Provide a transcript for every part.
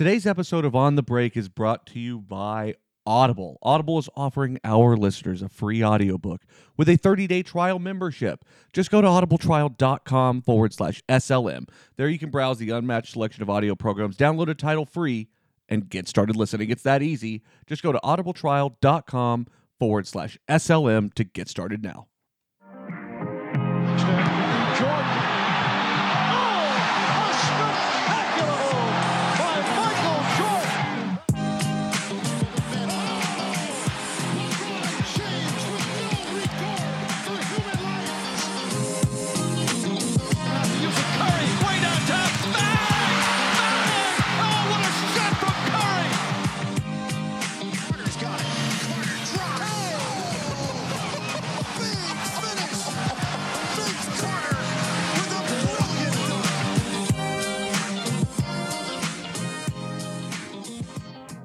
Today's episode of On the Break is brought to you by Audible. Audible is offering our listeners a free audiobook with a 30-day trial membership. Just go to audibletrial.com forward slash SLM. There you can browse the unmatched selection of audio programs, download a title free, and get started listening. It's that easy. Just go to audibletrial.com forward slash SLM to get started now.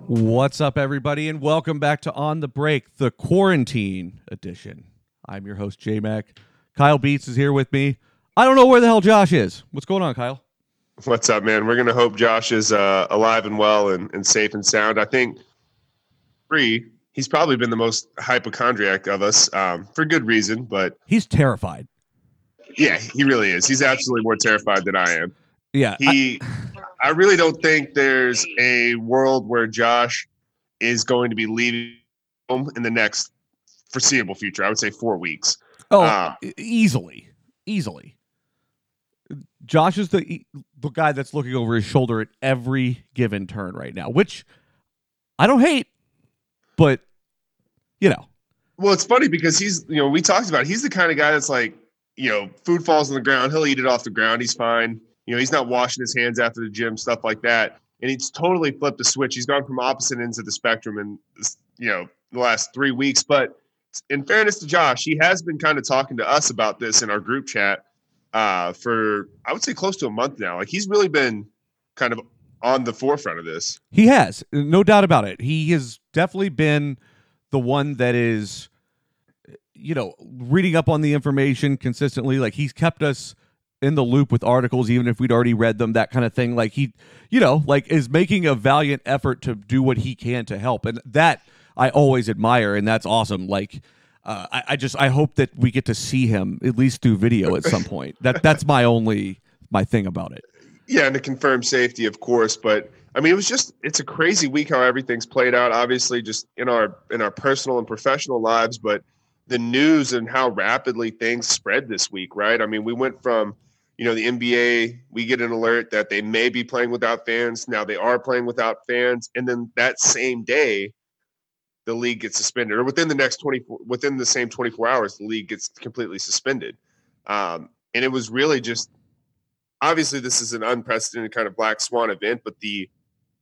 What's up, everybody, and welcome back to On the Break, the quarantine edition. I'm your host, J Mac. Kyle Beats is here with me. I don't know where the hell Josh is. What's going on, Kyle? What's up, man? We're gonna hope Josh is uh, alive and well and, and safe and sound. I think three. He's probably been the most hypochondriac of us um, for good reason, but He's terrified. yeah, he really is. He's absolutely more terrified than I am. Yeah. He, I, really don't think there's a world where Josh is going to be leaving home in the next foreseeable future. I would say four weeks. oh, uh, easily. Easily. Josh is the the guy that's looking over his shoulder at every given turn right now, which I don't hate, but you know, Well, it's funny because he's, you know, we talked about it. he's the kind of guy that's like, you know, food falls on the ground, he'll eat it off the ground. He's fine. You know, he's not washing his hands after the gym, stuff like that. And he's totally flipped the switch. He's gone from opposite ends of the spectrum in, you know, the last three weeks. But in fairness to Josh, he has been kind of talking to us about this in our group chat uh, for, I would say, close to a month now. Like he's really been kind of on the forefront of this. He has, no doubt about it. He has definitely been the one that is, you know, reading up on the information consistently. Like he's kept us in the loop with articles, even if we'd already read them, that kind of thing. Like he, you know, like is making a valiant effort to do what he can to help, and that I always admire, and that's awesome. Like. Uh, I, I just I hope that we get to see him at least through video at some point. That that's my only my thing about it. Yeah, and to confirm safety, of course. But I mean, it was just it's a crazy week how everything's played out. Obviously, just in our in our personal and professional lives, but the news and how rapidly things spread this week, right? I mean, we went from you know the NBA, we get an alert that they may be playing without fans. Now they are playing without fans, and then that same day, the league gets suspended, or within the next twenty four, within the same twenty four hours, the league gets completely suspended. Um, and it was really just obviously this is an unprecedented kind of black swan event, but the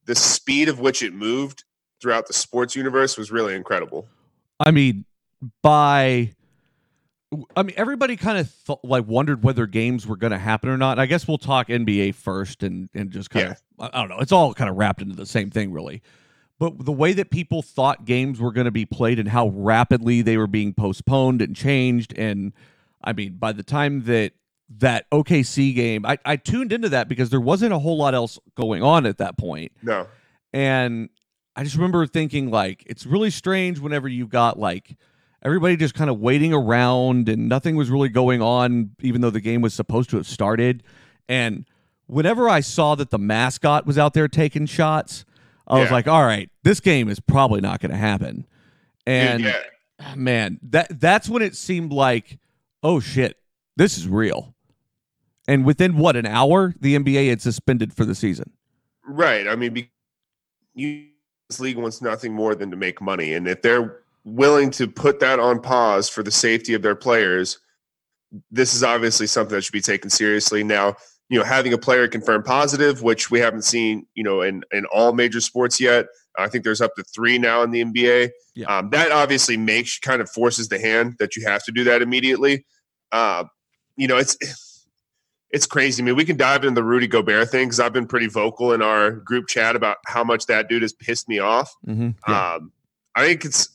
the speed of which it moved throughout the sports universe was really incredible. I mean, by I mean, everybody kind of th- like wondered whether games were going to happen or not. I guess we'll talk NBA first and and just kind Yeah. of I I don't know. It's all kind of wrapped into the same thing, really. But the way that people thought games were going to be played and how rapidly they were being postponed and changed, and I mean, by the time that that OKC game, I, I tuned into that because there wasn't a whole lot else going on at that point. No, And I just remember thinking like it's really strange whenever you've got like everybody just kind of waiting around and nothing was really going on even though the game was supposed to have started. And whenever I saw that the mascot was out there taking shots, I was like, all right, this game is probably not going to happen. And yeah, ah, man, that that's when it seemed like, oh shit, this is real. And within what an hour, the NBA had suspended for the season. right. I mean, be, you this league wants nothing more than to make money, and if they're willing to put that on pause for the safety of their players, this is obviously something that should be taken seriously. Now, you know, having a player confirmed positive, which we haven't seen, you know, in in all major sports yet. I think there's up to three now in the NBA. Yeah. Um, that obviously makes kind of forces the hand that you have to do that immediately. Uh, you know, it's it's crazy. I mean, we can dive into the Rudy Gobert thing because I've been pretty vocal in our group chat about how much that dude has pissed me off. Mm-hmm. Um, I think it's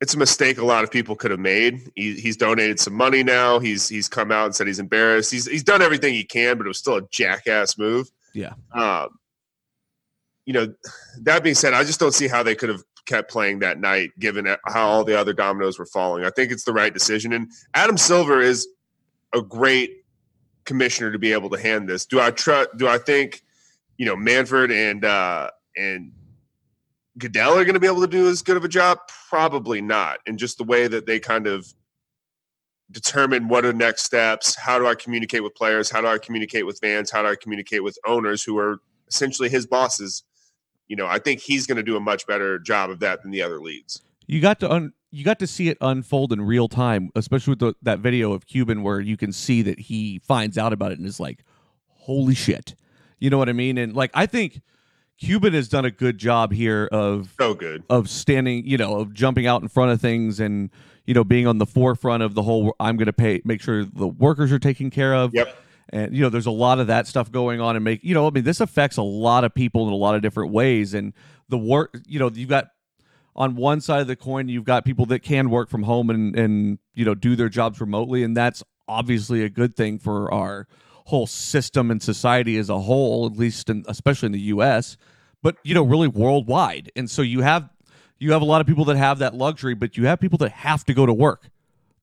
it's a mistake a lot of people could have made. He, he's donated some money now. He's he's come out and said he's embarrassed. He's he's done everything he can, but it was still a jackass move. Yeah. Um, you know, that being said, I just don't see how they could have kept playing that night, given how all the other dominoes were falling. I think it's the right decision. And Adam Silver is a great commissioner to be able to hand this. Do I trust? Do I think, you know, Manfred and uh, and Goodell are going to be able to do as good of a job? Probably not. And just the way that they kind of determine what are next steps, how do I communicate with players, how do I communicate with fans, how do I communicate with owners who are essentially his bosses. You know, I think he's going to do a much better job of that than the other leagues. You got to un- you got to see it unfold in real time, especially with the, that video of Cuban where you can see that he finds out about it and is like, "Holy shit!" You know what I mean? And like, I think Cuban has done a good job here of so good of standing, you know, of jumping out in front of things and you know being on the forefront of the whole. I'm going to pay, make sure the workers are taken care of. Yep. And you know, there's a lot of that stuff going on, and make you know, I mean, this affects a lot of people in a lot of different ways. And the work, you know, you've got on one side of the coin, you've got people that can work from home and and you know do their jobs remotely, and that's obviously a good thing for our whole system and society as a whole, at least in, especially in the U.S. But you know, really worldwide, and so you have you have a lot of people that have that luxury, but you have people that have to go to work.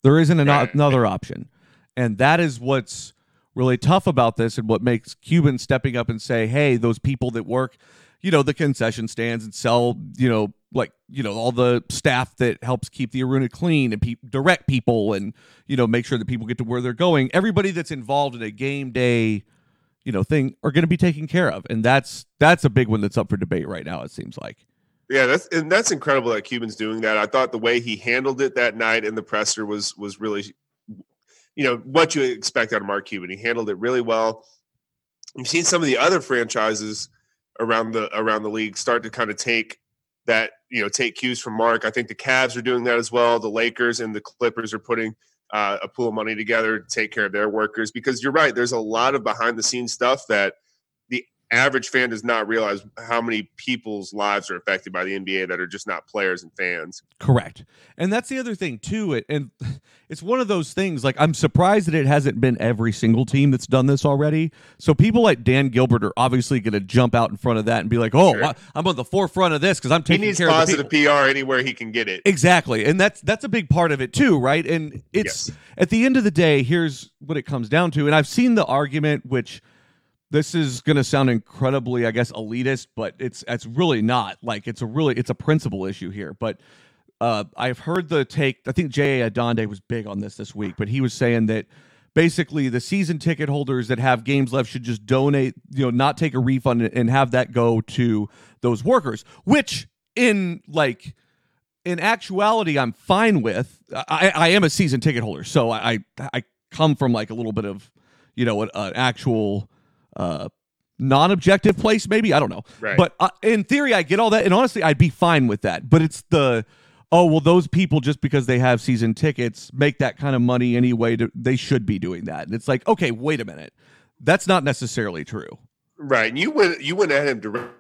There isn't an, another option, and that is what's really tough about this, and what makes Cuban stepping up and say, "Hey, those people that work." you know the concession stands and sell you know like you know all the staff that helps keep the arena clean and pe- direct people and you know make sure that people get to where they're going everybody that's involved in a game day you know thing are going to be taken care of and that's that's a big one that's up for debate right now it seems like Yeah, that's and that's incredible that Cuban's doing that. I thought the way he handled it that night in the presser was was really, you know, what you expect out of Mark Cuban. He handled it really well. You've seen some of the other franchises around the around the league start to kind of take that you know take cues from Mark. I think the Cavs are doing that as well. The Lakers and the Clippers are putting uh, a pool of money together to take care of their workers because you're right. There's a lot of behind the scenes stuff that average fan does not realize how many people's lives are affected by the NBA that are just not players and fans. Correct. And that's the other thing too. It and it's one of those things like I'm surprised that it hasn't been every single team that's done this already. So people like Dan Gilbert are obviously going to jump out in front of that and be like, "Oh, Sure. I'm on the forefront of this because I'm He taking needs care of the positive. PR anywhere he can get it. Exactly. And that's that's a big part of it too, right? And it's Yes. at the end of the day, here's what it comes down to. And I've seen the argument which this is going to sound incredibly I guess elitist, but it's it's really not. Like it's a really it's a principle issue here, but uh, I've heard the take. I think J.A. Adande was big on this this week, but he was saying that basically the season ticket holders that have games left should just donate, you know, not take a refund and have that go to those workers, which in like in actuality I'm fine with. I, I am a season ticket holder, so I I come from like a little bit of you know an, an actual uh non-objective place maybe? I don't know. Right. but uh, in theory i get all that and honestly i'd be fine with that. But it's the oh well those people just because they have season tickets make that kind of money anyway to, they should be doing that. And it's like okay wait a minute. That's not necessarily true. Right. And you went you went at him directly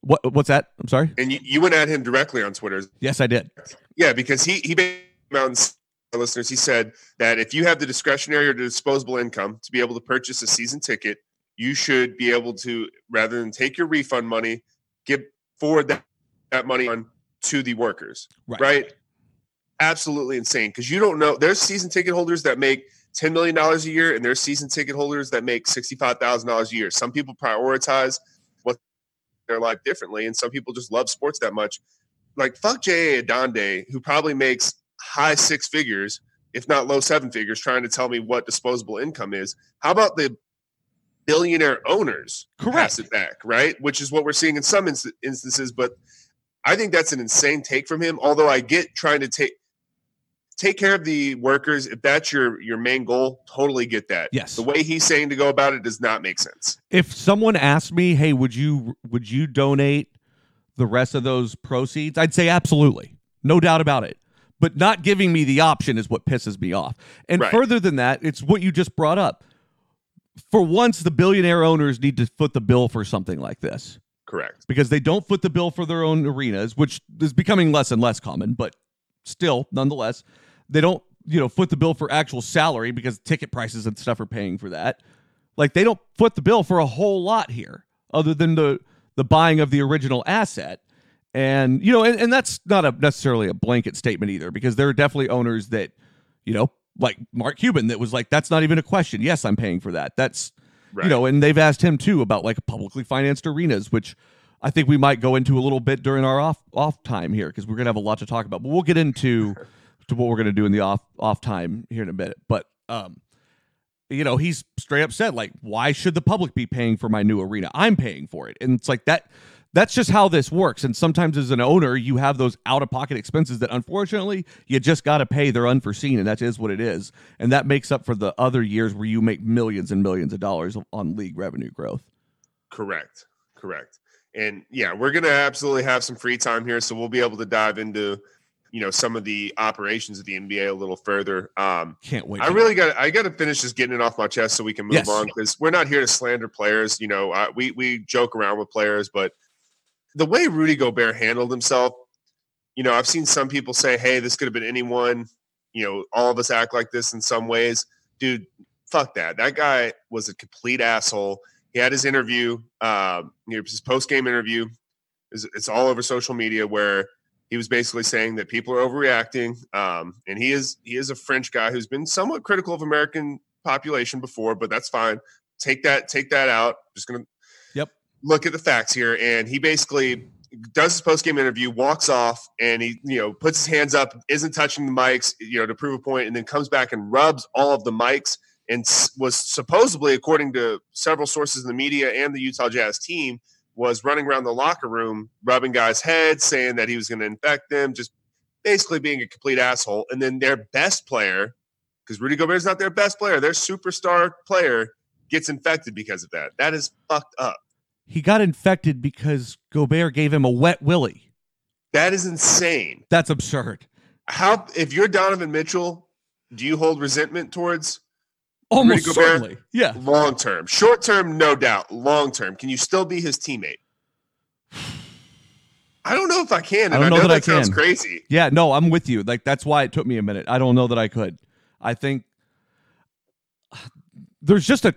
what what's that? I'm sorry? and you, you went at him directly on Twitter. yes i did. Yeah, because he he came out and listeners, he said that if you have the discretionary or the disposable income to be able to purchase a season ticket, you should be able to rather than take your refund money, give forward that, that money on to the workers. Right. Right. Absolutely insane. Because you don't know there's season ticket holders that make $10 million a year and there's season ticket holders that make $65,000 a year. Some people prioritize what their life differently, and some people just love sports that much. Like fuck J.A. Adande, who probably makes high six figures, if not low seven figures, trying to tell me what disposable income is. How about the billionaire owners Correct. pass it back, right? Which is what we're seeing in some inst- instances, but I think that's an insane take from him. Although I get trying to take take care of the workers, if that's your your main goal, totally get that. Yes. The way he's saying to go about it does not make sense. if someone asked me, "Hey, would you would you donate the rest of those proceeds?" I'd say absolutely. No doubt about it. But not giving me the option is what pisses me off. And Right. further than that, it's what you just brought up. For once the billionaire owners need to foot the bill for something like this Correct. because they don't foot the bill for their own arenas, which is becoming less and less common, but still, nonetheless, they don't, you know, foot the bill for actual salary because ticket prices and stuff are paying for that. Like they don't foot the bill for a whole lot here, other than the the buying of the original asset. And you know, and, and that's not a necessarily a blanket statement either, because there are definitely owners that, you know, like Mark Cuban, that was like, that's not even a question. Yes, I'm paying for that. That's Right. you know, and they've asked him too about like publicly financed arenas, which I think we might go into a little bit during our off off time here because we're gonna have a lot to talk about. But we'll get into to what we're gonna do in the off off time here in a minute. But um, you know, he's straight up said like, why should the public be paying for my new arena? I'm paying for it, and it's like that. That's just how this works. And sometimes as an owner, you have those out of pocket expenses that unfortunately you just got to pay. They're unforeseen, and that is what it is. And that makes up for the other years where you make millions and millions of dollars on league revenue growth. Correct. Correct. And yeah, we're gonna absolutely have some free time here, so we'll be able to dive into, you know, some of the operations of the NBA a little further. Um, Can't wait. I really got I got to finish just getting it off my chest so we can move Yes. on because we're not here to slander players. You know, uh, we we joke around with players, but the way Rudy Gobert handled himself, you know, I've seen some people say, "Hey, this could have been anyone." You know, all of us act like this in some ways, dude. Fuck that. That guy was a complete asshole. He had his interview, um, you know, his post game interview. It's, it's all over social media where he was basically saying that people are overreacting um, and he is he is a french guy who's been somewhat critical of american population before but that's fine take that take that out just gonna. Look at the facts here and he basically does his post-game interview walks off and he you know puts his hands up isn't touching the mics you know to prove a point and then comes back and rubs all of the mics and was supposedly according to several sources in the media and the utah jazz team was running around the locker room, rubbing guys' heads, saying that he was going to infect them, just basically being a complete asshole. And then their best player, because Rudy Gobert is not their best player, their superstar player gets infected because of that. That is fucked up. He got infected because Gobert gave him a wet willy. That is insane. That's absurd. How if you're Donovan Mitchell, do you hold resentment towards Almost Gobert? certainly. Yeah. long term? Short term, no doubt. Long term, can you still be his teammate? I don't know if I can. And I don't I know know, that that, I sounds can. crazy. Yeah, no, I'm with you. Like that's why it took me a minute. I don't know that I could. I think there's just a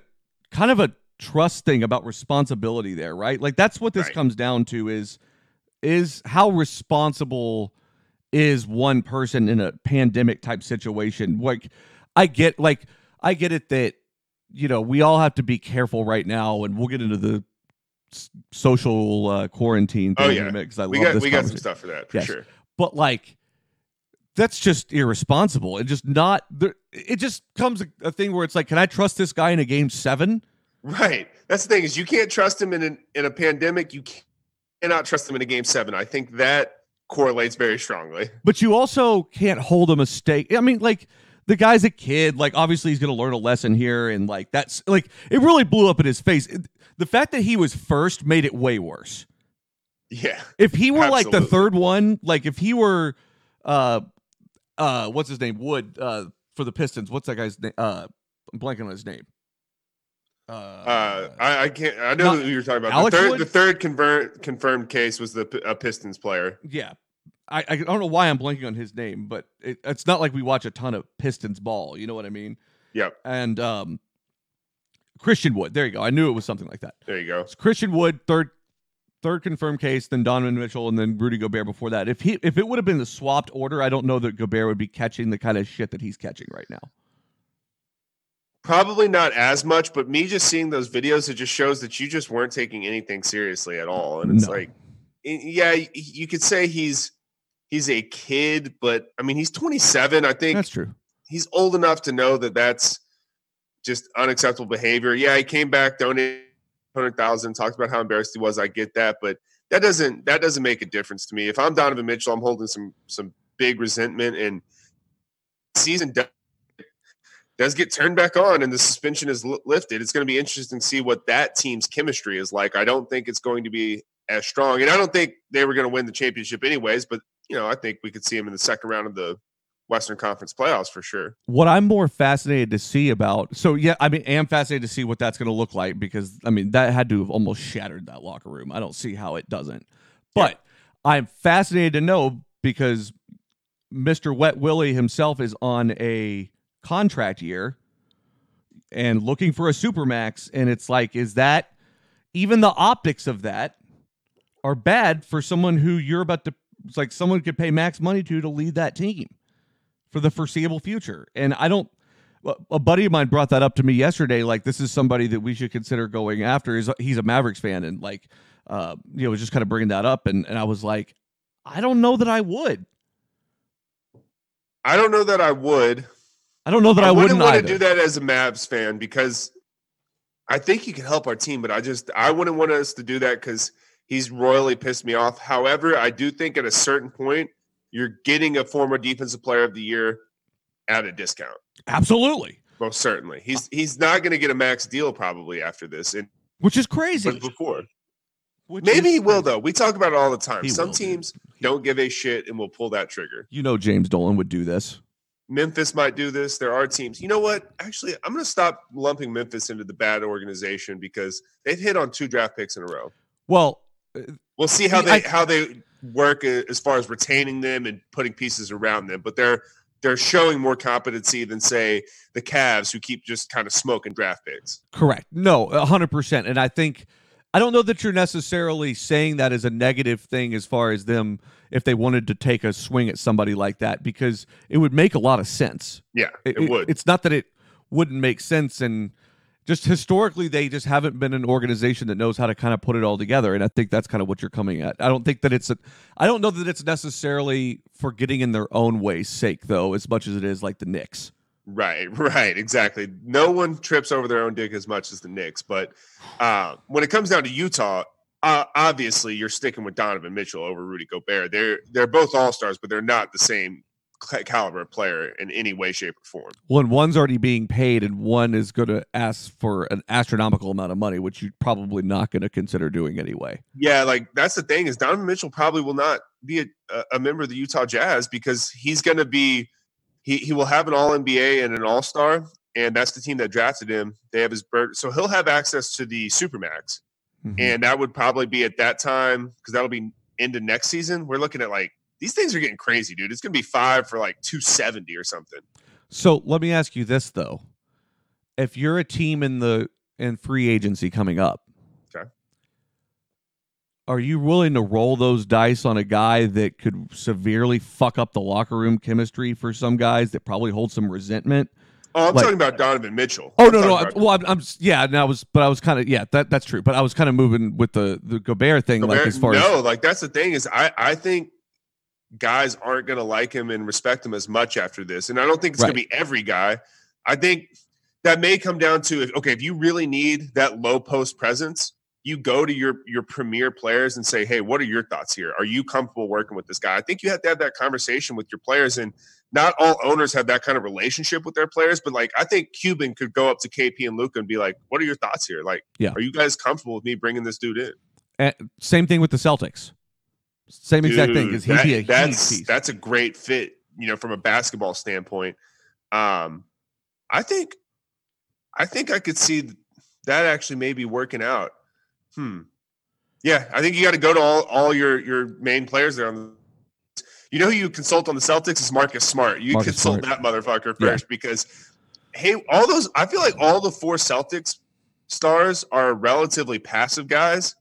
kind of a trust thing about responsibility there, right? Like that's what this Right. comes down to is is how responsible is one person in a pandemic type situation. Like I get like I get it that you know, we all have to be careful right now and we'll get into the s- social uh, quarantine thing Oh, in yeah. a minute because I We love got this we got some stuff for that for Yes. sure. but like that's just irresponsible and just not there it just comes a, a thing where it's like can i trust this guy in a game seven Right. That's the thing is you can't trust him in an, in a pandemic. You cannot trust him in a game seven. I think that correlates very strongly. but you also can't hold a mistake i mean like the guy's a kid like obviously he's gonna learn a lesson here and like that's like it really blew up in his face the fact that he was first made it way worse Yeah. if he were like the third one like if he were uh uh what's his name wood uh for the pistons what's that guy's name uh i'm blanking on his name uh, Uh, I, I can't. I know who you're talking about. Alex the third, Wood? the third convert, confirmed case was the a Pistons player. Yeah. I, I don't know why I'm blanking on his name, but it, it's not like we watch a ton of Pistons ball. You know what I mean? Yep. And um, Christian Wood. There you go. I knew it was something like that. There you go. It's Christian Wood, third third confirmed case, then Donovan Mitchell, and then Rudy Gobert before that. If he if it would have been the swapped order, I don't know that Gobert would be catching the kind of shit that he's catching right now. Probably not as much, but me just seeing those videos, it just shows that you just weren't taking anything seriously at all. And it's No. like, yeah, you could say he's he's a kid, but I mean, he's 27. I think That's true. he's old enough to know that that's just unacceptable behavior. Yeah, he came back, donated hundred thousand, talked about how embarrassed he was. I get that, but that doesn't that doesn't make a difference to me. If I'm Donovan Mitchell, I'm holding some some big resentment, and season does, get turned back on, and the suspension is li- lifted. It's going to be interesting to see what that team's chemistry is like. I don't think it's going to be as strong, and I don't think they were going to win the championship anyways. But you know, I think we could see them in the second round of the Western Conference playoffs for sure. What I'm more fascinated to see about, so yeah, I mean, I am fascinated to see what that's going to look like because I mean that had to have almost shattered that locker room. I don't see how it doesn't, but I'm fascinated to know because Mr. Wet Willie himself is on a contract year and looking for a supermax, and it's like, is that even the optics of that? are bad for someone who you're about to it's like someone could pay max money to to lead that team for the foreseeable future. And I don't a buddy of mine brought that up to me yesterday like this is somebody that we should consider going after is he's a Mavericks fan and like uh you know was just kind of bringing that up and and I was like I don't know that I would. I don't know that I would. I don't know that I, I wouldn't wouldn't want to do that as a Mavs fan because I think he can help our team, but I just I wouldn't want us to do that because he's royally pissed me off. However, I do think at a certain point you're getting a former defensive player of the year at a discount. Absolutely. Most certainly, he's he's not going to get a max deal probably after this, and Which is crazy. but before Which maybe is he will though. We talk about it all the time. He Some will, dude. teams don't give a shit and will pull that trigger. You know James Dolan would do this. Memphis might do this. There are teams. You know what? Actually, I'm going to stop lumping Memphis into the bad organization because they've hit on two draft picks in a row. Well, uh, We'll see how I- they how they work uh, as far as retaining them and putting pieces around them. But they're they're showing more competency than say the Cavs who keep just kind of smoking draft picks. Correct. No, a hundred percent. And I think I don't know that you're necessarily saying that as a negative thing as far as them if they wanted to take a swing at somebody like that because it would make a lot of sense. Yeah, it, would. It's not that it wouldn't make sense and just historically they just haven't been an organization that knows how to kind of put it all together and I think that's kind of what you're coming at. I don't think that it's a I don't know that it's necessarily for getting in their own way sake though as much as it is like the Knicks. Right, right, exactly. No one trips over their own dick as much as the Knicks. But uh, when it comes down to Utah, uh, obviously you're sticking with Donovan Mitchell over Rudy Gobert. They're they're both all stars, but they're not the same caliber of player in any way, shape, or form. One one's already being paid, and one is going to ask for an astronomical amount of money, which you're probably not going to consider doing anyway. Yeah, like that's the thing is Donovan Mitchell probably will not be a- a member of the Utah Jazz because he's going to be he he will have an All NBA and an All Star, and that's the team that drafted him. They have his bird, so he'll have access to the Supermax. Mhm. and that would probably be at that time because that'll be into next season. We're looking at like these things are getting crazy, dude. It's gonna be five for like two seventy or something. So let me ask you this though: if you're a team in the in free agency coming up. Are you willing to roll those dice on a guy that could severely fuck up the locker room chemistry for some guys that probably hold some resentment? Oh, I'm Like- talking about Donovan Mitchell. Oh I'm no, no. I, well, I'm, I'm yeah. And I was, but I was kind of yeah. That that's true. But I was kind of moving with the the Gobert thing, like as far as no, as like that's the thing is I I think guys aren't gonna like him and respect him as much after this, and I don't think it's gonna be every guy. I think that may come down to if okay, if you really need that low post presence, you go to your your premier players and say, "Hey, what are your thoughts here? Are you comfortable working with this guy?" I think you have to have that conversation with your players, and not all owners have that kind of relationship with their players. But like, I think Cuban could go up to KP and Luka and be like, "What are your thoughts here? Like, Yeah. are you guys comfortable with me bringing this dude in?" eh, same thing with the Celtics. Same exact thing Dude, because he'd that- be that's that's a great fit, you know, from a basketball standpoint. Um, I think, I think I could see that actually maybe working out. Hmm. Yeah, I think you got to go to all all your your main players there on the. You know who you consult on the Celtics is Marcus Smart. You Marcus consult Smart. that motherfucker Yeah. first because, hey, all those I feel like all the four Celtics stars are relatively passive guys.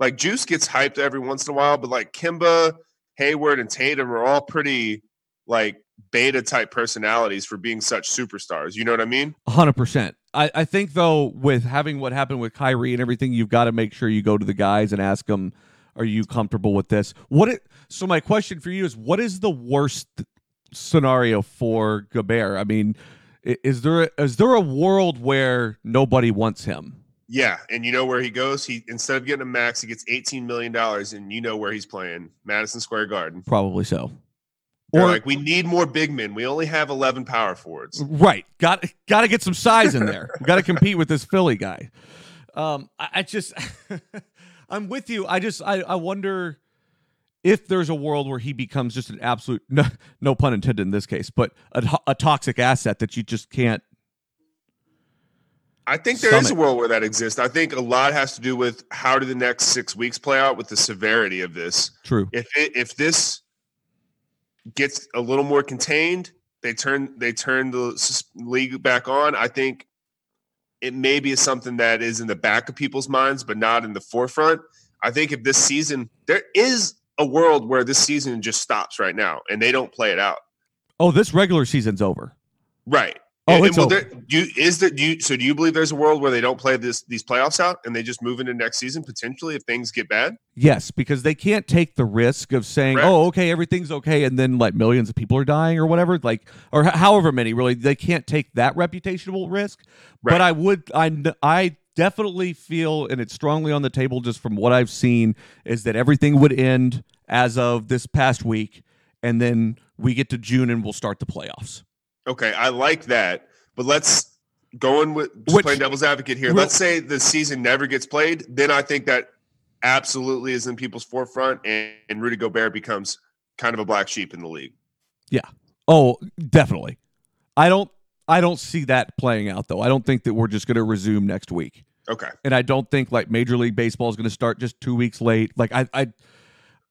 Like Juice gets hyped every once in a while, but like Kemba, Hayward, and Tatum are all pretty like beta type personalities for being such superstars. You know what I mean? hundred percent. I, I think though, with having what happened with Kyrie and everything, you've got to make sure you go to the guys and ask them, "Are you comfortable with this?" What? It, so my question for you is, what is the worst scenario for Gobert? I mean, is there is there a world where nobody wants him? Yeah, and you know where he goes. He instead of getting a max, he gets eighteen million dollars, and you know where he's playing, Madison Square Garden. Probably so. They're Or like, we need more big men. We only have eleven power forwards. Right. Got got to get some size in there. got to compete with this Philly guy. Um, I, I just, I'm with you. I just, I, I wonder if there's a world where he becomes just an absolute, no, no pun intended in this case, but a, a toxic asset that you just can't. I think there is a world where that exists. I think a lot has to do with how do the next six weeks play out with the severity of this. True. If it, if this gets a little more contained, they turn they turn the league back on. I think it maybe is something that is in the back of people's minds, but not in the forefront. I think if this season, there is a world where this season just stops right now and they don't play it out. Oh, this regular season's over. Right. Oh, And- it's and over. there- do you, is that do you, so? Do you believe there's a world where they don't play this these playoffs out and they just move into next season potentially if things get bad? Yes, because they can't take the risk of saying, Correct. "Oh, okay, everything's okay," and then like millions of people are dying or whatever, like or h- however many. Really, they can't take that reputational risk. But I would, I, I definitely feel, and it's strongly on the table, just from what I've seen, is that everything would end as of this past week, and then we get to June and we'll start the playoffs. Okay, I like that, but let's go in with Which- playing devil's advocate here. Let's say the season never gets played, then I think that absolutely is in people's forefront, and, and Rudy Gobert becomes kind of a black sheep in the league. Yeah. Oh, definitely. I don't, I don't see that playing out though. I don't think that we're just going to resume next week. Okay, and I don't think like Major League Baseball is going to start just two weeks late. Like I, I,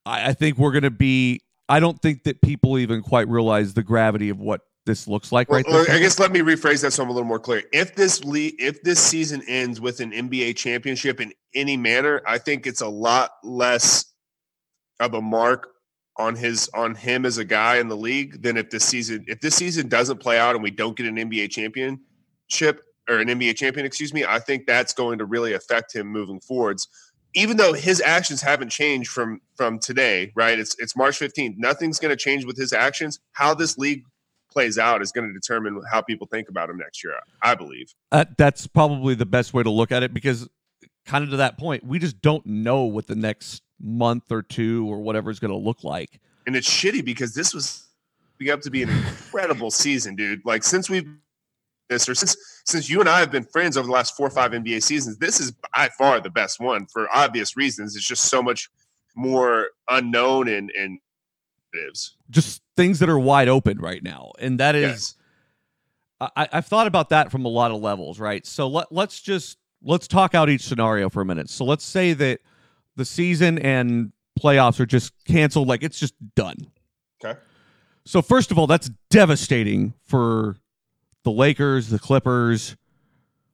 I I think we're going to be. I don't think that people even quite realize the gravity of what this looks like Well, right well. I guess let me rephrase that so I'm a little more clear. If this league, if this season ends with an NBA championship in any manner, I think it's a lot less of a mark on his on him as a guy in the league than if this season if this season doesn't play out and we don't get an NBA championship or an NBA champion, excuse me, I think that's going to really affect him moving forwards. Even though his actions haven't changed from from today, right? It's it's March 15th. Nothing's going to change with his actions. How this league plays out is going to determine how people think about him next year. I believe. Uh, that's probably the best way to look at it because, kind of to that point, we just don't know what the next month or two or whatever is going to look like. And it's shitty because this was up to be an incredible season, dude. Like since we've this or since since you and I have been friends over the last four or five NBA seasons, this is by far the best one for obvious reasons. It's just so much more unknown and and. Just things that are wide open right now, and that is. Yes. I, I've thought about that from a lot of levels, right? So let let's just let's talk out each scenario for a minute. So let's say that the season and playoffs are just canceled, like it's just done. Okay. So first of all, that's devastating for the Lakers, the Clippers.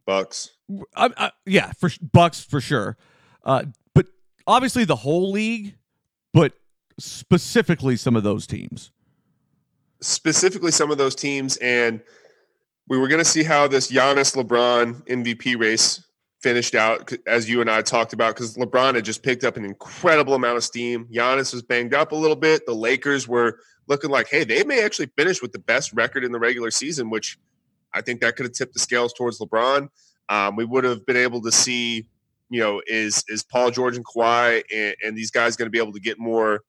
Bucks. I, I, yeah, for Bucks for sure. Uh, but obviously the whole league, but specifically some of those teams. Specifically some of those teams, and we were going to see how this Giannis LeBron MVP race finished out, as you and I talked about, because LeBron had just picked up an incredible amount of steam. Giannis was banged up a little bit. The Lakers were looking like, hey, they may actually finish with the best record in the regular season, which I think that could have tipped the scales towards LeBron. Um, we would have been able to see, you know, is is Paul George and Kawhi and, and these guys going to be able to get more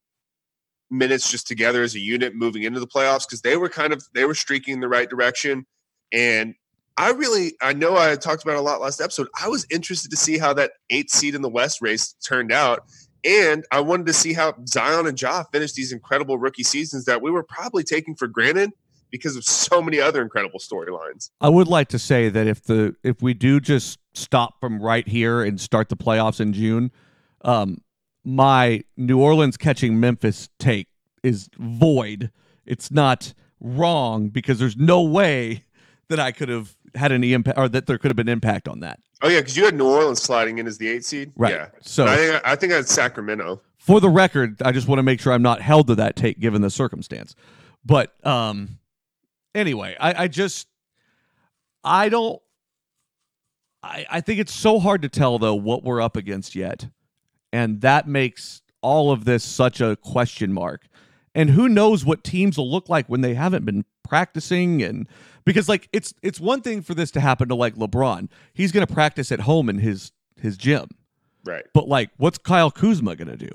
minutes just together as a unit moving into the playoffs because they were kind of they were streaking in the right direction. And i really i know i talked about a lot last episode. I was interested to see how that eighth seed in the west race turned out. And i wanted to see how zion and ja finished these incredible rookie seasons that we were probably taking for granted because of so many other incredible storylines. I would like to say that if the if we do just stop from right here and start the playoffs in June, um, my New Orleans catching Memphis take is void. It's not wrong because there's no way that I could have had any impact or that there could have been impact on that. oh yeah because you had new orleans sliding in as the eight seed Right. yeah So I think I think I had Sacramento. for the record, I just want to make sure I'm not held to that take given the circumstance. But um anyway, I, I just I don't I, I think it's so hard to tell though what we're up against yet. And that makes all of this such a question mark. And who knows what teams will look like when they haven't been practicing and because like it's it's one thing for this to happen to like LeBron. He's going to practice at home in his his gym. Right. But like, what's Kyle Kuzma gonna do?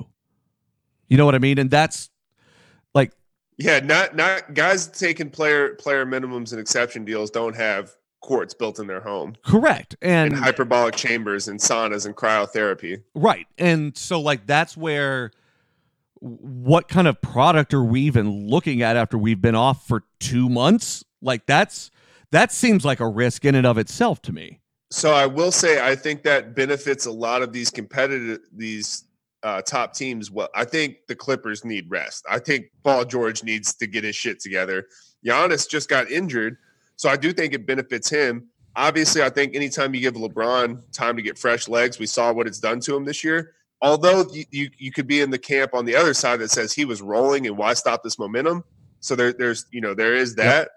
You know what I mean? And that's like, Yeah, not not guys taking player player minimums and exception deals don't have courts built in their home correct and and hyperbolic chambers and saunas and cryotherapy. right. And so like that's where what kind of product are we even looking at after we've been off for two months? Like that's that seems like a risk in and of itself to me. So I will say I think that benefits a lot of these competitive these uh, top teams. Well, I think the Clippers need rest. I think Paul George needs to get his shit together. Giannis just got injured, so I do think it benefits him. Obviously, I think anytime you give LeBron time to get fresh legs, we saw what it's done to him this year. although you, you you could be in the camp on the other side that says he was rolling and why stop this momentum. So there there's you know there is that.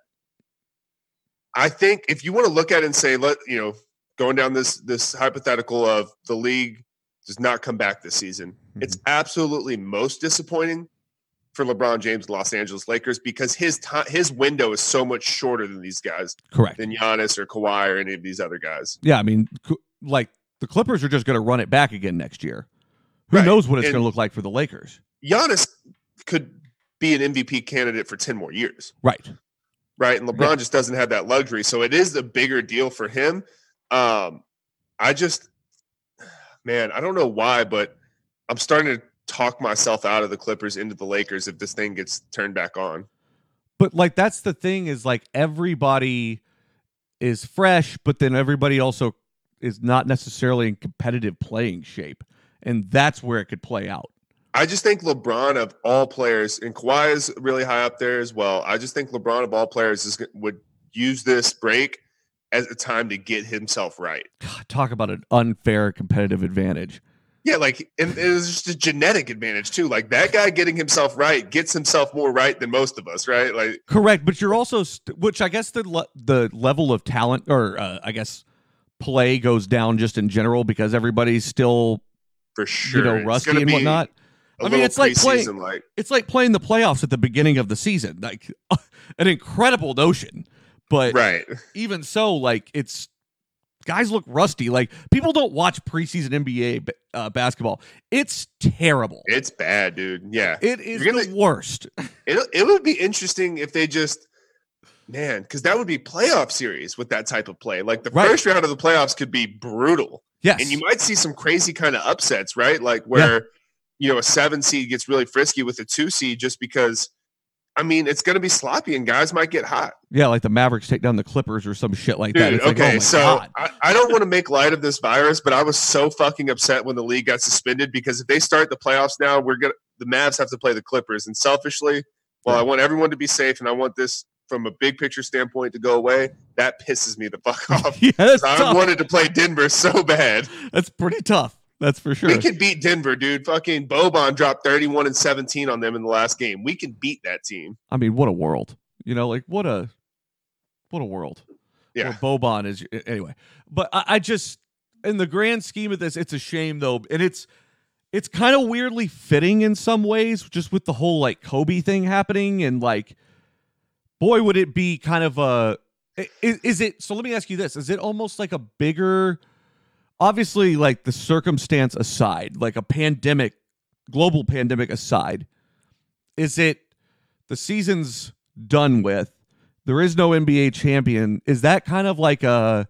I think if you want to look at it and say let you know going down this this hypothetical of the league does not come back this season, it's mm-hmm. absolutely most disappointing for LeBron James, Los Angeles Lakers, because his time his window is so much shorter than these guys, Correct. than Giannis or Kawhi or any of these other guys. Yeah, I mean, like the Clippers are just going to run it back again next year. Who Right. knows what it's going to look like for the Lakers? Giannis could be an MVP candidate for 10 more years, Right. right? And LeBron just doesn't have that luxury. So it is a bigger deal for him. Um, I just, man, I don't know why, but I'm starting to talk myself out of the Clippers into the Lakers if this thing gets turned back on. But like that's the thing is like everybody is fresh, but then everybody also is not necessarily in competitive playing shape, and that's where it could play out. I just think LeBron of all players, and Kawhi is really high up there as well. I just think LeBron of all players is, would use this break as a time to get himself right. God, talk about an unfair competitive advantage. Yeah, like, and it's just a genetic advantage too. Like that guy getting himself right gets himself more right than most of us, right? Like, Correct, but you're also, st- which I guess the le- the level of talent, or uh, I guess play goes down just in general because everybody's still for sure, you know rusty and whatnot. I mean, it's like playing- like It's like playing the playoffs at the beginning of the season, like an incredible notion. But right. even so, like it's guys look rusty. Like people don't watch preseason NBA uh, basketball. It's terrible. It's bad, dude. Yeah, It is gonna- the worst. it it would be interesting if they just. Man, because that would be playoff series with that type of play. Like the Right. first round of the playoffs could be brutal. Yes. and you might see some crazy kind of upsets, right? Like where you know a seven seed gets really frisky with a two seed just because. I mean, it's going to be sloppy, and guys might get hot. yeah, like the Mavericks take down the Clippers or some shit like that. Dude, It's like, okay, oh so I, I don't want to make light of this virus, but I was so fucking upset when the league got suspended because if they start the playoffs now, we're gonna the Mavs have to play the Clippers, and selfishly, well, I want everyone to be safe, and I want this from a big picture standpoint to go away. That pisses me the fuck off. yeah, I tough. wanted to play Denver so bad. that's pretty tough. That's for sure. We could beat Denver, dude. Fucking Boban dropped 31 and 17 on them in the last game. We can beat that team. I mean, what a world. You know, like what a what a world. Yeah. Where Boban is anyway. But I, I just in the grand scheme of this, it's a shame though, and it's it's kind of weirdly fitting in some ways, just with the whole like Kobe thing happening, and like, boy, would it be kind of a is, is it? So let me ask you this: Is it almost like a bigger? Obviously, like the circumstance aside, like a pandemic, global pandemic aside, is it the season's done with? There is no NBA champion. Is that kind of like a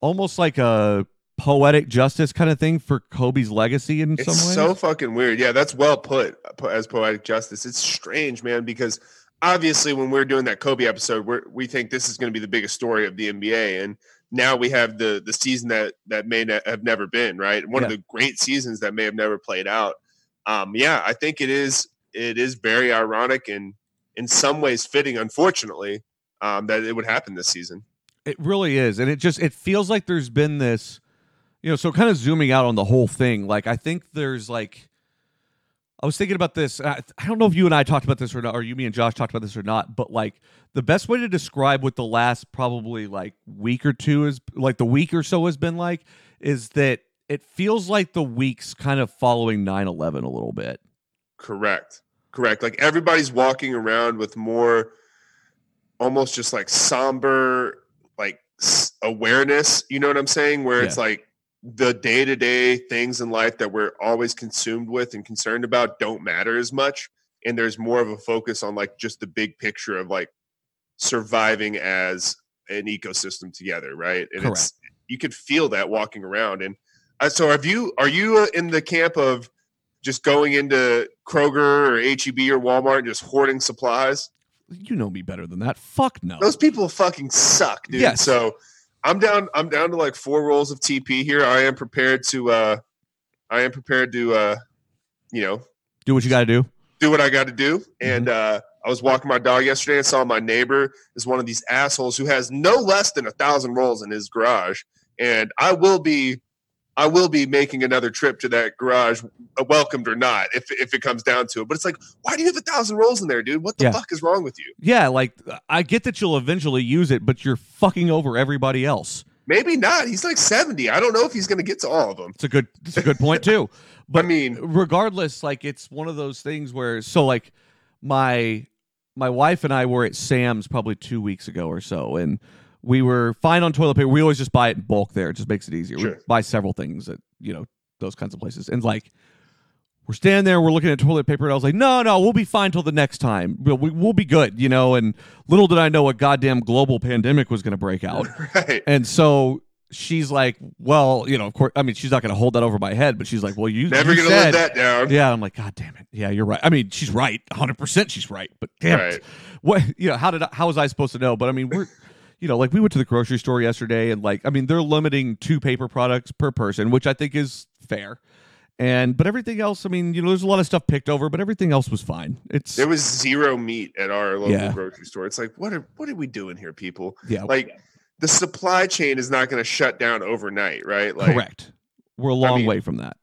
almost like a poetic justice kind of thing for Kobe's legacy in It's some ways? so fucking weird. Yeah, that's well put as poetic justice. It's strange, man, because obviously when we're doing that Kobe episode, we we think this is going to be the biggest story of the NBA, and now we have the the season that that may ne- have never been right. One of the great seasons that may have never played out. Um, yeah, I think it is. It is very ironic and in some ways fitting, unfortunately, um, that it would happen this season. It really is. And it just it feels like there's been this, you know, so kind of zooming out on the whole thing. Like I think there's like I was thinking about this. I, I don't know if you and I talked about this or not, or you, me, and Josh talked about this or not. But like the best way to describe what the last probably like week or two is, like the week or so has been like, is that it feels like the weeks kind of following 9-11 a little bit. Correct. Correct. Like everybody's walking around with more almost just like somber like awareness, you know what I'm saying? Where it's like the day-to-day things in life that we're always consumed with and concerned about don't matter as much and there's more of a focus on like just the big picture of like surviving as an ecosystem together, right? And it's you could feel that walking around and uh, so have you are you uh, in the camp of just going into Kroger or HEB or Walmart and just hoarding supplies. You know me better than that. Fuck no. Those people fucking suck, dude. Yes. So I'm down. I'm down to like four rolls of TP here. I am prepared to. uh I am prepared to. uh You know, Do what you got to do. do what I got to do. And uh I was walking my dog yesterday and saw my neighbor is one of these assholes who has no less than a thousand rolls in his garage. And I will be I will be making another trip to that garage, uh, welcomed or not, if if it comes down to it. But it's like, why do you have a thousand rolls in there, dude? What the Yeah. fuck is wrong with you? Yeah, like I get that you'll eventually use it, but you're fucking over everybody else. Maybe not. He's like seventy. I don't know if he's going to get to all of them. It's a good it's a good point too. But I mean, regardless, like it's one of those things where so like my my wife and I were at Sam's probably two weeks ago or so, and we were fine on toilet paper. We always just buy it in bulk there; it just makes it easier. We buy several things at you know those kinds of places, and like we're standing there, we're looking at toilet paper, and I was like, "No, no, we'll be fine till the next time. We'll, we, we'll be good," you know. And little did I know a goddamn global pandemic was going to break out. right? And so she's like, well, you know, of course, I mean, she's not going to hold that over my head, but she's like, well, you Never going to live that down. Yeah, I'm like, God damn it. Yeah, you're right. I mean, she's right. 100% she's right. But damn Right. it. What, you know, how did I, how was I supposed to know? But I mean, we're, you know, like we went to the grocery store yesterday and like, I mean, they're limiting two paper products per person, which I think is fair. And, but everything else, I mean, you know, there's a lot of stuff picked over, but everything else was fine. It's, There was zero meat at our local Yeah. grocery store. It's like, what are what are we doing here, people? yeah, Like, the supply chain is not going to shut down overnight, right? Like, correct. We're a long mean, way from that.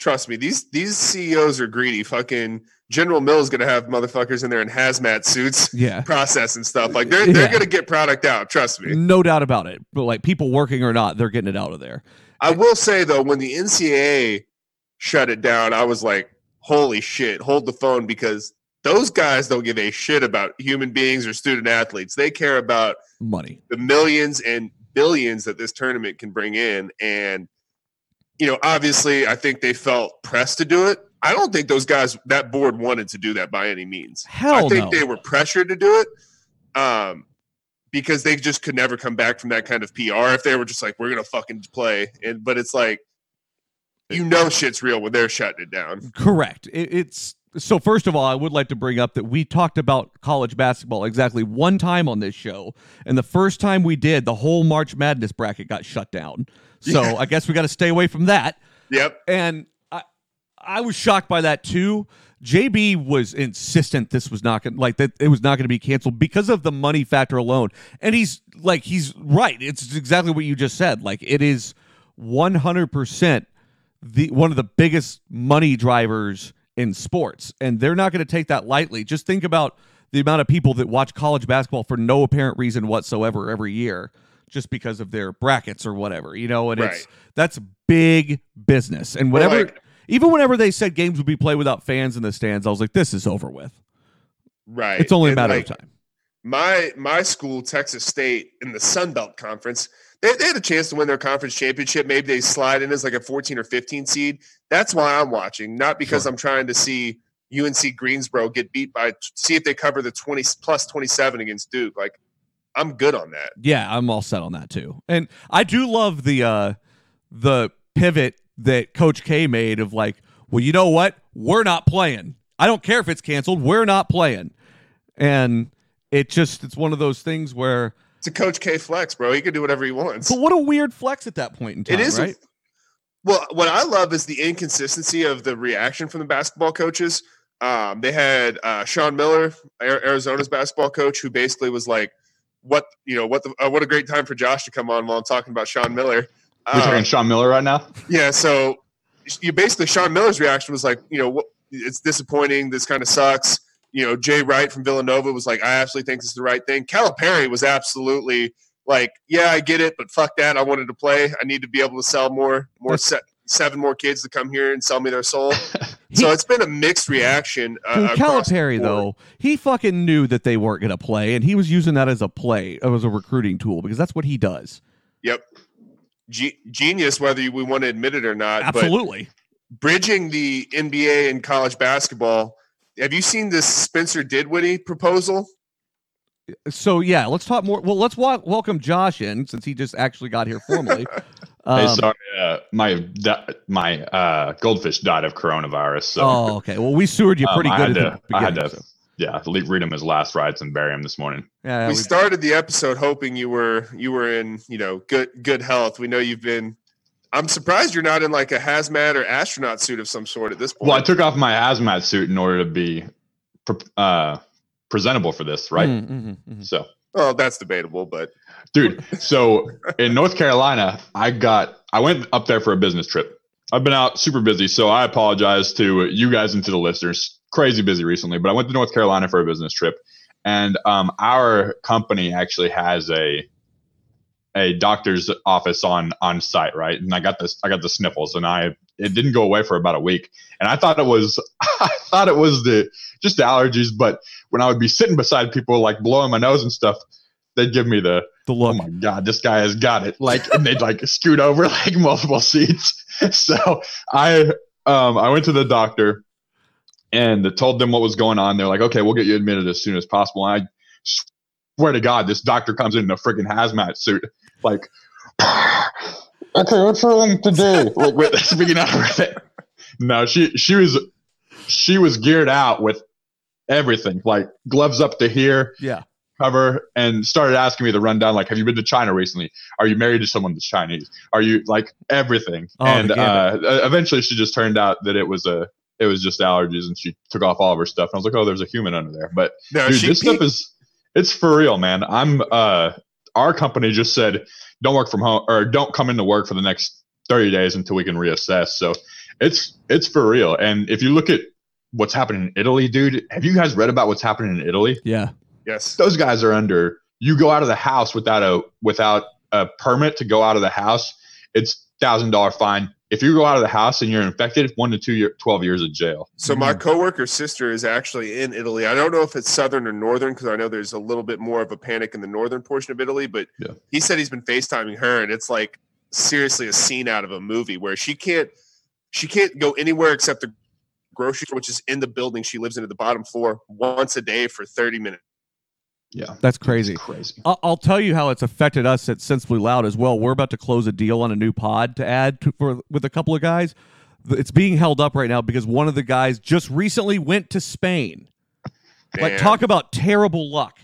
Trust me, these these CEOs are greedy. Fucking General Mills is going to have motherfuckers in there in hazmat suits Yeah. processing stuff. Like they're they're Yeah. going to get product out. Trust me. No doubt about it. But like people working or not, they're getting it out of there. I will say though, when the NCAA shut it down, I was like, holy shit, hold the phone because those guys don't give a shit about human beings or student athletes. They care about Money. the millions and billions that this tournament can bring in. And, you know, obviously, I think they felt pressed to do it. I don't think those guys, that board wanted to do that by any means. Hell I think no. they were pressured to do it um, because they just could never come back from that kind of PR if they were just like, we're going to fucking play. And, but it's like, you know, shit's real when they're shutting it down. Correct. It, it's so. First of all, I would like to bring up that we talked about college basketball exactly one time on this show, and the first time we did, the whole March Madness bracket got shut down. So Yeah. I guess we got to stay away from that. Yep. And I, I was shocked by that too. JB was insistent this was not going like that it was not going to be canceled because of the money factor alone. And he's like he's right. It's exactly what you just said. Like it is 100% the one of the biggest money drivers in sports and they're not going to take that lightly. Just think about the amount of people that watch college basketball for no apparent reason whatsoever every year just because of their brackets or whatever, you know, and it's that's big business. And Well, like- even whenever they said games would be played without fans in the stands, I was like, this is over with. Right. It's only a matter like, of time. my my school, Texas State, in the Sun Belt Conference, they, they had a chance to win their conference championship. Maybe they slide in as like a 14 or 15 seed. That's why I'm watching, not because Sure. I'm trying to see UNC Greensboro get beat by see if they cover the 20 plus 27 against Duke. Like I'm good on that. Yeah, I'm all set on that too. And I do love the uh the pivot that Coach K made of like, well, you know what? We're not playing. I don't care if it's canceled. We're not playing. And it just it's one of those things where It's a Coach K flex, bro. He can do whatever he wants. but what a weird flex at that point in time, It is a- Well, what I love is the inconsistency of the reaction from the basketball coaches. Um, they had uh, Sean Miller, Arizona's basketball coach, who basically was like, "What you know? What the, uh, what a great time for Josh to come on while I'm talking about Sean Miller." You're Uh, talking Sean Miller right now? yeah, so you basically Sean Miller's reaction was like, you know, what, it's disappointing. This kind of sucks. You know, Jay Wright from Villanova was like, I absolutely think this is the right thing. Calipari was absolutely like, yeah, I get it, but fuck that. I wanted to play. I need to be able to sell more, more se- seven more kids to come here and sell me their soul. so it's been a mixed reaction. Uh, Dude, across the Calipari though, he fucking knew that they weren't going to play, and he was using that as a play, as a recruiting tool, because that's what he does. Yep. Ge- genius, whether we want to admit it or not. Absolutely. bridging the NBA and college basketball. Have you seen this Spencer Dinwiddie proposal? So yeah, let's talk more. Well, let's wa- welcome Josh in since he just actually got here formally. hey, Um, sorry, uh, my my uh, goldfish died of coronavirus. So oh, okay. Well, we sewered you um, pretty I good had at the to, I had to, so- yeah, read him his last rites and bury him this morning. Yeah, we we- started the episode hoping you were you were in you know good good health. We know you've been. I'm surprised you're not in like a hazmat or astronaut suit of some sort at this point. Well, I took off my hazmat suit in order to be pre- uh, presentable for this, right? Mm, mhm, mhm. So, well, that's debatable, but dude, so in North Carolina, I got I went up there for a business trip. I've been out super busy, so I apologize to you guys and to the listeners. Crazy busy recently, but I went to North Carolina for a business trip, and um, our company actually has a a doctor's office on on site, right? And I got this, I got the sniffles, and I it didn't go away for about a week, and I thought it was, I thought it was the just the allergies, but when I would be sitting beside people like blowing my nose and stuff, they'd give me the The look. oh my god, this guy has got it, like, and they'd like scoot over like multiple seats. So I um I went to the doctor and told them what was going on. They're like, okay, we'll get you admitted as soon as possible. And I swear to God, this doctor comes in in a freaking hazmat suit, like, okay, what's wrong today? like, with, speaking out of it. No, she she was she was geared out with everything, like gloves up to here, Yeah. Cover, and started asking me the rundown, like, have you been to China recently? Are you married to someone that's Chinese? Are you like everything? Oh, and the uh, eventually, she just turned out that it was a it was just allergies, and she took off all of her stuff. And I was like, oh, there's a human under there, but No, dude, she this stuff is it's for real, man. I'm uh our company just said don't work from home or don't come into work for the next 30 days until we can reassess. So it's it's for real. And if you look at what's happening in Italy, dude, have you guys read about what's happening in Italy? Yeah. Yes. Those guys are under you go out of the house without a without a permit to go out of the house, it's thousand dollar fine. If you go out of the house and you're infected, one to two year, 12 years of jail. So my Mm. coworker's sister is actually in Italy. I don't know if it's southern or northern because I know there's a little bit more of a panic in the northern portion of Italy. But Yeah. he said he's been FaceTiming her, and it's like seriously a scene out of a movie where she can't she can't go anywhere except the grocery store, which is in the building she lives in at the bottom floor, once a day for 30 minutes. Yeah. That's crazy. It's crazy. I'll, I'll tell you how it's affected us at Sensibly Loud as well. We're about to close a deal on a new pod to add to, for with a couple of guys. It's being held up right now because one of the guys just recently went to Spain. Like, talk about terrible luck.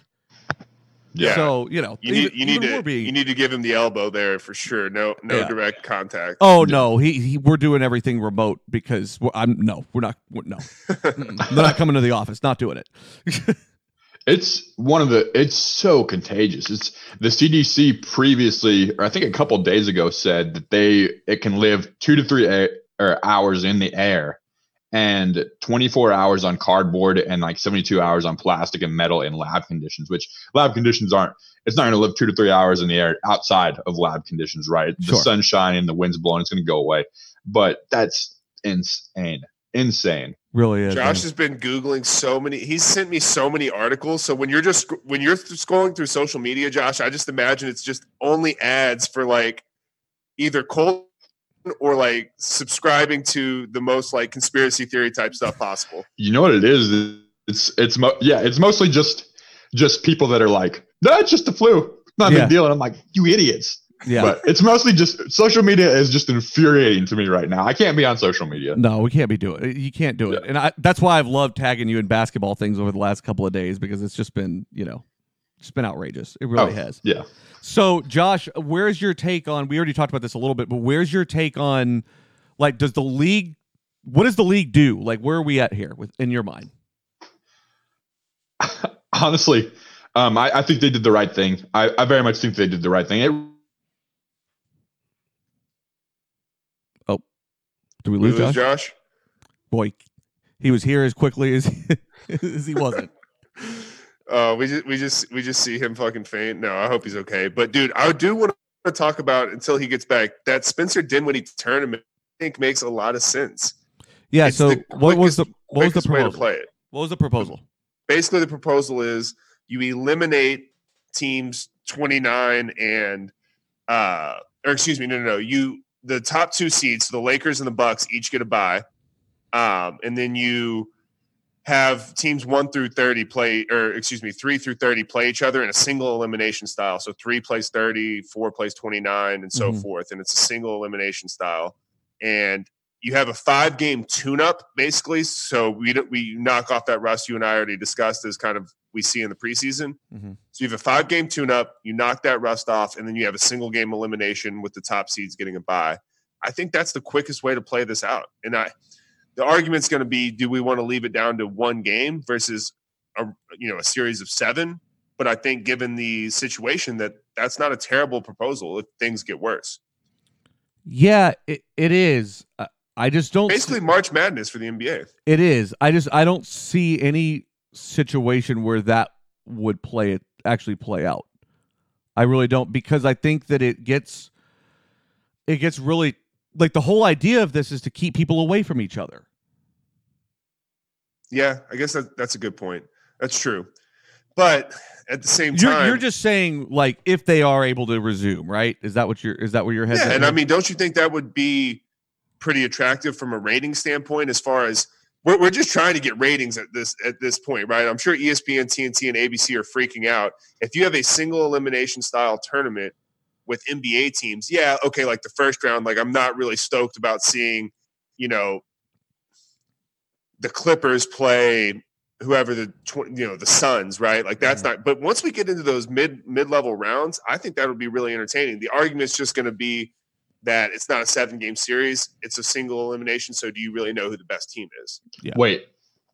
Yeah. So you know, You need even- you need to being- you need to give him the elbow there for sure. No no Yeah. direct contact. Oh no, he, he we're doing everything remote because we're, I'm no, we're not. We're, no, they're not coming to the office. Not doing it. It's one of the. It's so contagious. It's the CDC previously, or I think a couple days ago, said that they it can live two to three a, or hours in the air, and 24 hours on cardboard, and like 72 hours on plastic and metal in lab conditions. Which lab conditions aren't. It's not going to live two to three hours in the air outside of lab conditions, right? Sure. The sun's shining, the wind's blowing, it's going to go away. But that's insane, insane. Really is. Josh man. has been googling so many. He's sent me so many articles. So when you're just when you're scrolling through social media, Josh, I just imagine it's just only ads for like either cold or like subscribing to the most like conspiracy theory type stuff possible. You know what it is? It's it's mo- yeah, it's mostly just just people that are like, no, it's just the flu, not a Yeah. big deal. And I'm like, you idiots. Yeah. But it's mostly just social media is just infuriating to me right now. I can't be on social media. No, we can't be doing it. You can't do it. And I, that's why I've loved tagging you in basketball things over the last couple of days because it's just been, you know, it's been outrageous. It really Oh, has. Yeah. So, Josh, where's your take on? We already talked about this a little bit, but where's your take on, like, does the league, what does the league do? Like, where are we at here with in your mind? Honestly, um, I, I think they did the right thing. I, I very much think they did the right thing. It, Do we We lose Josh? Josh. Boy, he was here as quickly as as he wasn't. Uh, we just we just we just see him fucking faint. No, I hope he's okay. But dude, I do want to talk about until he gets back that Spencer Dinwiddie tournament. I think makes a lot of sense. Yeah. It's so, the what was the what was the quickest way to proposal? play it? What was the proposal? basically the proposal is you eliminate teams 29 and uh or excuse me no no no you the top two seeds the lakers and the bucks each get a bye. Um and then you have teams 1 through 30 play or excuse me 3 through 30 play each other in a single elimination style. So 3 plays 30 4 plays 29 and so Mhm. forth. And it's a single elimination style. And you have a five game tune up basically. So we we knock off that rust you and I already discussed as kind of we see in the preseason. Mhm. So you have a five game tune up, you knock that rust off, and then you have a single game elimination with the top seeds getting a bye. I think that's the quickest way to play this out. And I, the argument's going to be, do we want to leave it down to one game versus a you know a series of seven? But I think given the situation that that's not a terrible proposal if things get worse. Yeah, it, it is. I, I just don't. Basically, March Madness for the NBA. It is. I just I don't see any situation where that would play it actually play out. I really don't because I think that it gets it gets really like the whole idea of this is to keep people away from each other. Yeah, I guess that, that's a good point. That's true. But at the same You're time, you're just saying like if they are able to resume, right? Is that what you're is that where your head's yeah, and I mean, don't you think that would be pretty attractive from a rating standpoint? As far as we're, we're just trying to get ratings at this at this point, right? I'm sure ESPN, TNT, and ABC are freaking out. If you have a single elimination style tournament with NBA teams, yeah, okay, like the first round, like I'm not really stoked about seeing, you know, the Clippers play whoever the you know the Suns, right? Like that's mm-hmm. not. But once we get into those mid mid level rounds, I think that would be really entertaining. The argument's just going to be that it's not a seven game series; it's a single elimination. So, do you really know who the best team is? Wait,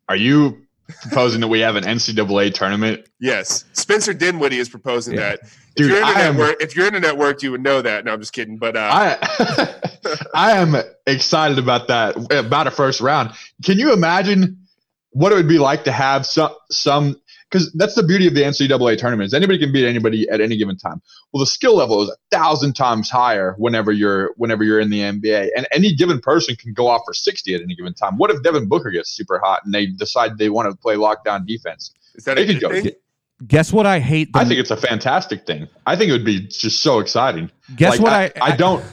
are you proposing that we have an NCAA tournament? Yes, Spencer Dinwiddie is proposing Yeah. that. If Dude, you're I internet am- work, if you're internet worked, you would know that. No, I'm just kidding. But uh, I I am excited about that about a first round. Can you imagine what it would be like to have some some because that's the beauty of the NCAA tournament is anybody can beat anybody at any given time. Well, the skill level is a thousand times higher whenever you're whenever you're in the NBA, and any given person can go off for sixty at any given time. What if Devin Booker gets super hot and they decide they want to play lockdown defense? is that they a could go- thing? Guess what I hate the I think it's a fantastic thing. I think it would be just so exciting. guess Like, what I, I I don't.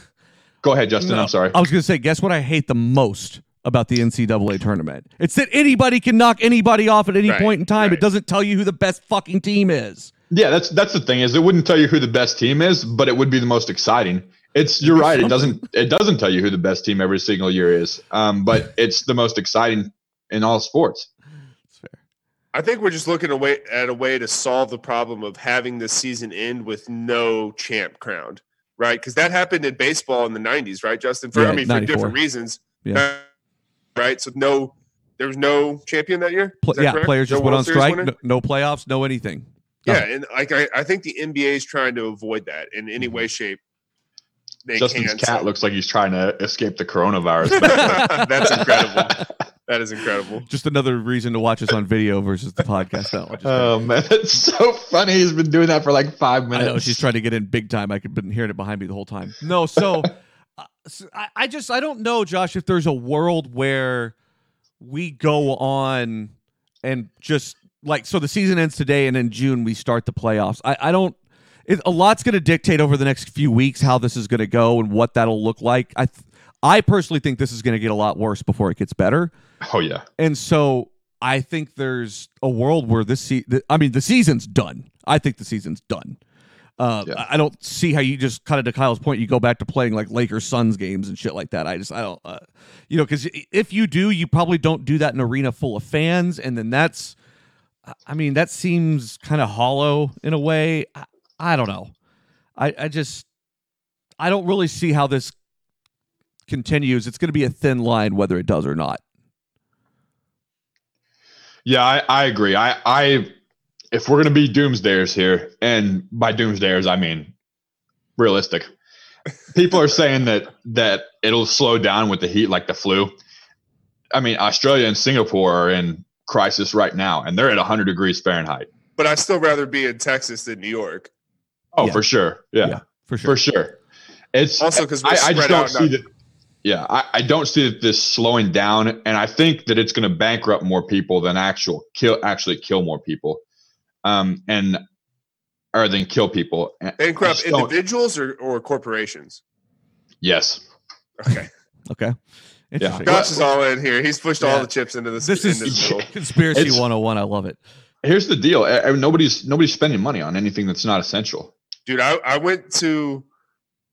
Go ahead, Justin. No, I'm sorry. I was going to say, guess what I hate the most about the NCAA tournament? It's that anybody can knock anybody off at any Right, point in time. It doesn't tell you who the best fucking team is. Yeah, that's that's the thing is it wouldn't tell you who the best team is, but it would be the most exciting. It's you're right. It doesn't it doesn't tell you who the best team every single year is, um, but it's the most exciting in all sports. It's fair. I think we're just looking away at a way to solve the problem of having this season end with no champ crowned, right? Because that happened in baseball in the '90s, right, Justin? For Yeah, I mean, for different reasons, Yeah. Right? So no, there was no champion that year. Is that yeah, correct? players No just went World on Series strike. No, no playoffs, no anything. Yeah, and like I, I think the NBA is trying to avoid that in any Mm-hmm. way, shape they Justin's can. cat so- looks like he's trying to escape the coronavirus. That's incredible. That is incredible. Just another reason to watch us on video versus the podcast. No, I'm just kidding. oh man, it's so funny. He's been doing that for like five minutes. I minutes. know she's trying to get in big time. I could been hearing it behind me the whole time. No, so I, I just I don't know, Josh, if there's a world where we go on and just like so the season ends today and in June we start the playoffs. I, I don't. It, a lot's going to dictate over the next few weeks how this is going to go and what that'll look like. I th- I personally think this is going to get a lot worse before it gets better. Oh yeah, And so I think there's a world where this se- I mean the season's done. I think the season's done. Uh, Yeah. I don't see how you just kind of to Kyle's point, you go back to playing like Lakers Suns games and shit like that. I just I don't, uh, you know, because if you do, you probably don't do that in an arena full of fans, and then that's, I mean, that seems kind of hollow in a way. I, I don't know. I I just I don't really see how this continues. It's going to be a thin line whether it does or not. yeah, I, I agree. I, I, if we're gonna be doomsdayers here, and by doomsdayers I mean realistic, people are saying that that it'll slow down with the heat like the flu. I mean, Australia and Singapore are in crisis right now, and they're at 100 degrees Fahrenheit. But I'd still rather be in Texas than New York. Oh, Yeah. for sure. Yeah, Yeah, for sure. for sure. It's Also, because I, I just don't out. see that. Yeah, I, I don't see that this slowing down, and I think that it's going to bankrupt more people than actual kill actually kill more people, um, and or than kill people. And I bankrupt individuals or, or corporations. Yes. Okay, Okay. Interesting. Josh is all in here. He's pushed all the chips into this. This in is this conspiracy It's- 101. I love it. Here's the deal: Eh, eh, nobody's nobody's spending money on anything that's not essential. dude. I, I went to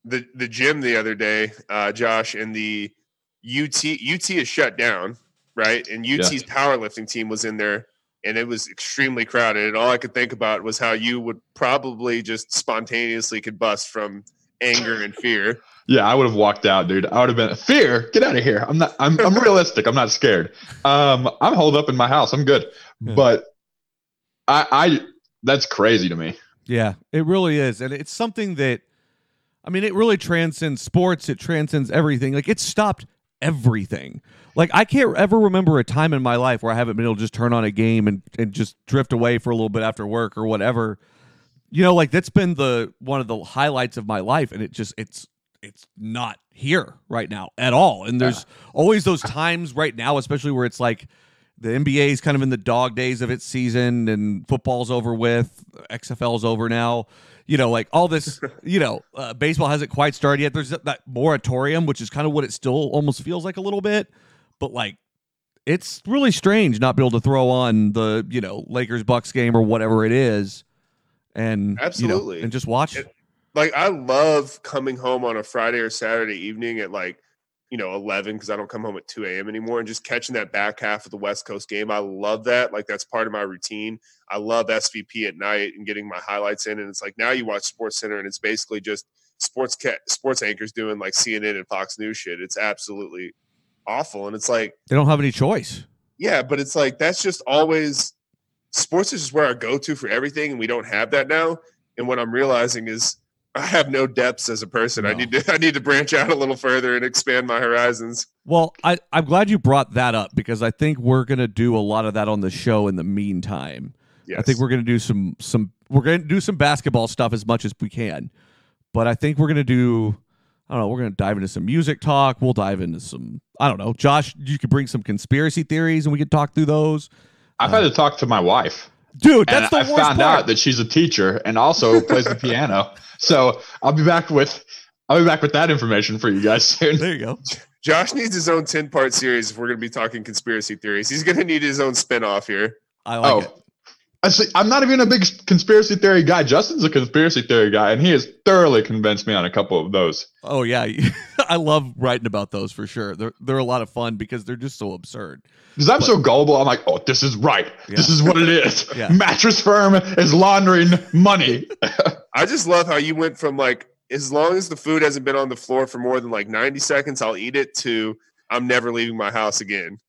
the the gym the other day, uh, Josh, and the UT UT is shut down, right? And UT's powerlifting team was in there, and it was extremely crowded. And all I could think about was how you would probably just spontaneously combust from anger and fear. Yeah, I would have walked out, dude. I would have been fear. Get out of here. I'm not. I'm. I'm realistic. I'm not scared. Um, I'm holed up in my house. I'm good. Yeah. But I. I. That's crazy to me. Yeah, it really is, and it's something that I mean, it really transcends sports. It transcends everything. Like it stopped everything. Like I can't ever remember a time in my life where I haven't been able to just turn on a game and, and just drift away for a little bit after work or whatever. You know, like that's been the one of the highlights of my life, and it just it's it's not here right now at all. And there's always those times right now, especially where it's like the NBA is kind of in the dog days of its season and football's over with, XFL's over now. You know, like all this, you know, uh, baseball hasn't quite started yet. There's that moratorium, which is kind of what it still almost feels like a little bit, but like it's really strange not be able to throw on the, you know, Lakers Bucks game or whatever it is and you know, Absolutely. and just watch. It- like I love coming home on a Friday or Saturday evening at like you know 11 because I don't come home at 2 a.m. anymore and just catching that back half of the West Coast game. I love that. Like that's part of my routine. I love SVP at night and getting my highlights in. And it's like now you watch Sports Center and it's basically just sports ca- sports anchors doing like CNN and Fox News shit. It's absolutely awful. And it's like they don't have any choice. yeah, but it's like that's just always sports is just where I go to for everything, and we don't have that now. And what I'm realizing is I have no depths as a person. I need to I need to branch out a little further and expand my horizons. Well, I, I'm glad you brought that up because I think we're gonna do a lot of that on the show in the meantime. Yes. I think we're gonna do some some we're gonna do some basketball stuff as much as we can. But I think we're gonna do I don't know, we're gonna dive into some music talk. We'll dive into some I don't know. Josh, you could bring some conspiracy theories and we could talk through those. I've had to talk to my wife. Dude, and that's the I worst found part. out that she's a teacher and also plays the piano. So I'll be back with I'll be back with that information for you guys soon. there you go. Josh needs his own 10 part series if we're going to be talking conspiracy theories. He's going to need his own spin off here. I like oh, it. I see, I'm not even a big conspiracy theory guy. Justin's a conspiracy theory guy, and he has thoroughly convinced me on a couple of those. Oh yeah, I love writing about those for sure. They're they're a lot of fun because they're just so absurd. Because I'm so gullible, I'm like, oh, this is right. This is what it is. Yeah. Mattress firm is laundering money. I just love how you went from like, as long as the food hasn't been on the floor for more than like 90 seconds, I'll eat it to I'm never leaving my house again.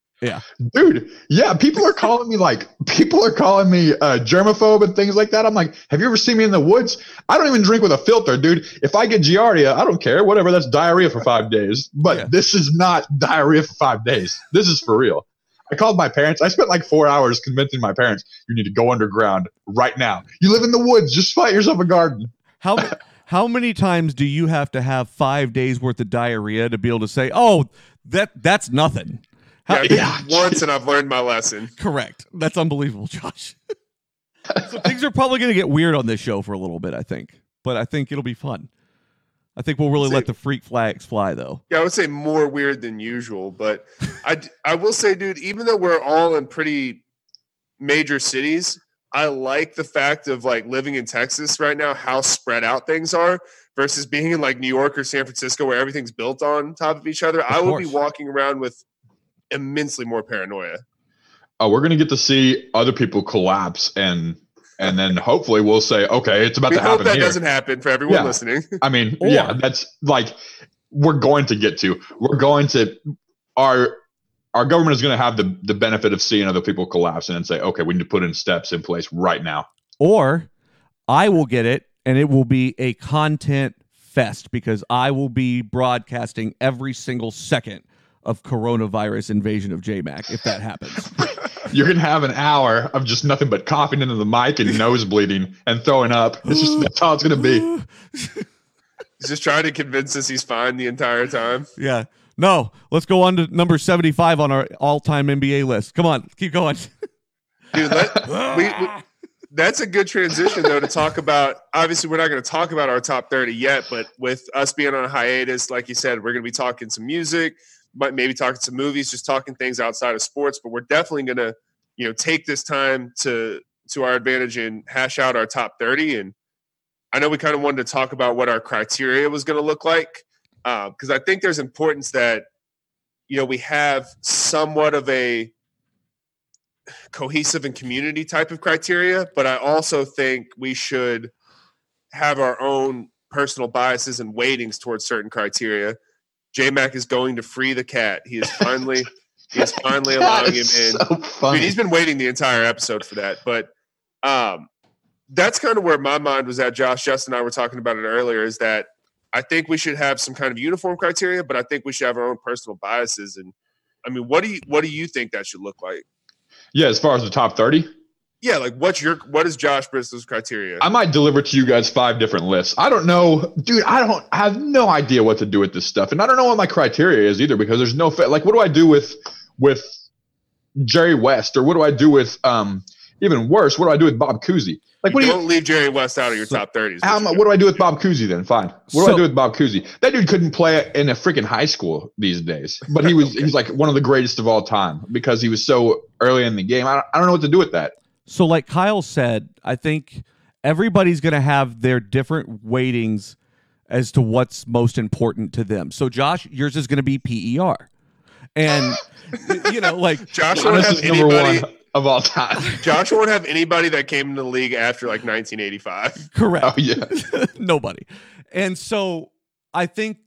Dude, yeah, people are calling me like people are calling me uh, germaphobe and things like that. I'm like, have you ever seen me in the woods? I don't even drink with a filter, dude. If I get giardia, I don't care. Whatever, that's diarrhea for five days. But Yeah. this is not diarrhea for five days. This is for real. I called my parents. I spent like four hours convincing my parents, you need to go underground right now. You live in the woods, just find yourself a garden. How how many times do you have to have five days worth of diarrhea to be able to say, "Oh, that that's nothing"? Yeah, How, it Yeah. once and I've learned my lesson. correct. That's unbelievable, Josh. so things are probably going to get weird on this show for a little bit, I think, but I think it'll be fun. I think we'll really See- let the freak flags fly, though. Yeah, I would say more weird than usual, but I I will say, dude, even though we're all in pretty major cities, I like the fact of like living in Texas right now, how spread out things are versus being in like New York or San Francisco where everything's built on top of each other. I would be walking around with immensely more paranoia. Oh, we're gonna get to see other people collapse and and then hopefully we'll say, okay, it's about We to hope happen that here. doesn't happen for everyone Yeah. listening. I mean, Or- yeah, that's like we're going to get to. We're going to our our government is going to have the the benefit of seeing other people collapse and then say, okay, we need to put in steps in place right now. Or I will get it, and it will be a content fest because I will be broadcasting every single second of coronavirus invasion of JMac if that happens. You're going to have an hour of just nothing but coughing into the mic and nose bleeding and throwing up. It's just that's how it's going to be. He's just trying to convince us he's fine the entire time. Yeah. No, let's go on to number 75 on our all time NBA list. Come on, keep going. Dude, let, we, we, that's a good transition though to talk about. Obviously, we're not going to talk about our top thirty yet, but with us being on a hiatus, like you said, we're going to be talking some music, maybe talking some movies, just talking things outside of sports. But we're definitely going to, you know, take this time to to our advantage and hash out our top thirty. And I know we kind of wanted to talk about what our criteria was going to look like uh, because I think there's importance that you know we have somewhat of a cohesive and community type of criteria, but I also think we should have our own personal biases and weightings towards certain criteria. J Mac is going to free the cat. He is finally he is finally allowing him in. So funny. Dude, he's been waiting the entire episode for that. But um, that's kind of where my mind was at. Josh, Justin, and I were talking about it earlier. Is that I think we should have some kind of uniform criteria, but I think we should have our own personal biases. And I mean, what do you what do you think that should look like? Yeah, as far as the top 30, Yeah, like what's your what is Josh Bristol's criteria? I might deliver to you guys five different lists. I don't know, dude. I don't. I have no idea what to do with this stuff, and I don't know what my criteria is either because there's no fa- like. What do I do with with Jerry West, or what do I do with um even worse? What do I do with Bob Cousy? Like, what do don't you? leave Jerry West out of your So- top thirties. How, what do I do with Bob Cousy then? Fine. What do I do with Bob Cousy? That dude couldn't play in a freaking high school these days, but he was he's like one of the greatest of all time because he was so early in the game. I don't, I don't know what to do with that. So, like Kyle said, I think everybody's going to have their different weightings as to what's most important to them. So, Josh, yours is going to be PER, and you know, like Josh won't have is number anybody. one of all time. Josh won't have anybody that came into the league after like 1985. correct. Oh yeah. nobody. And so I think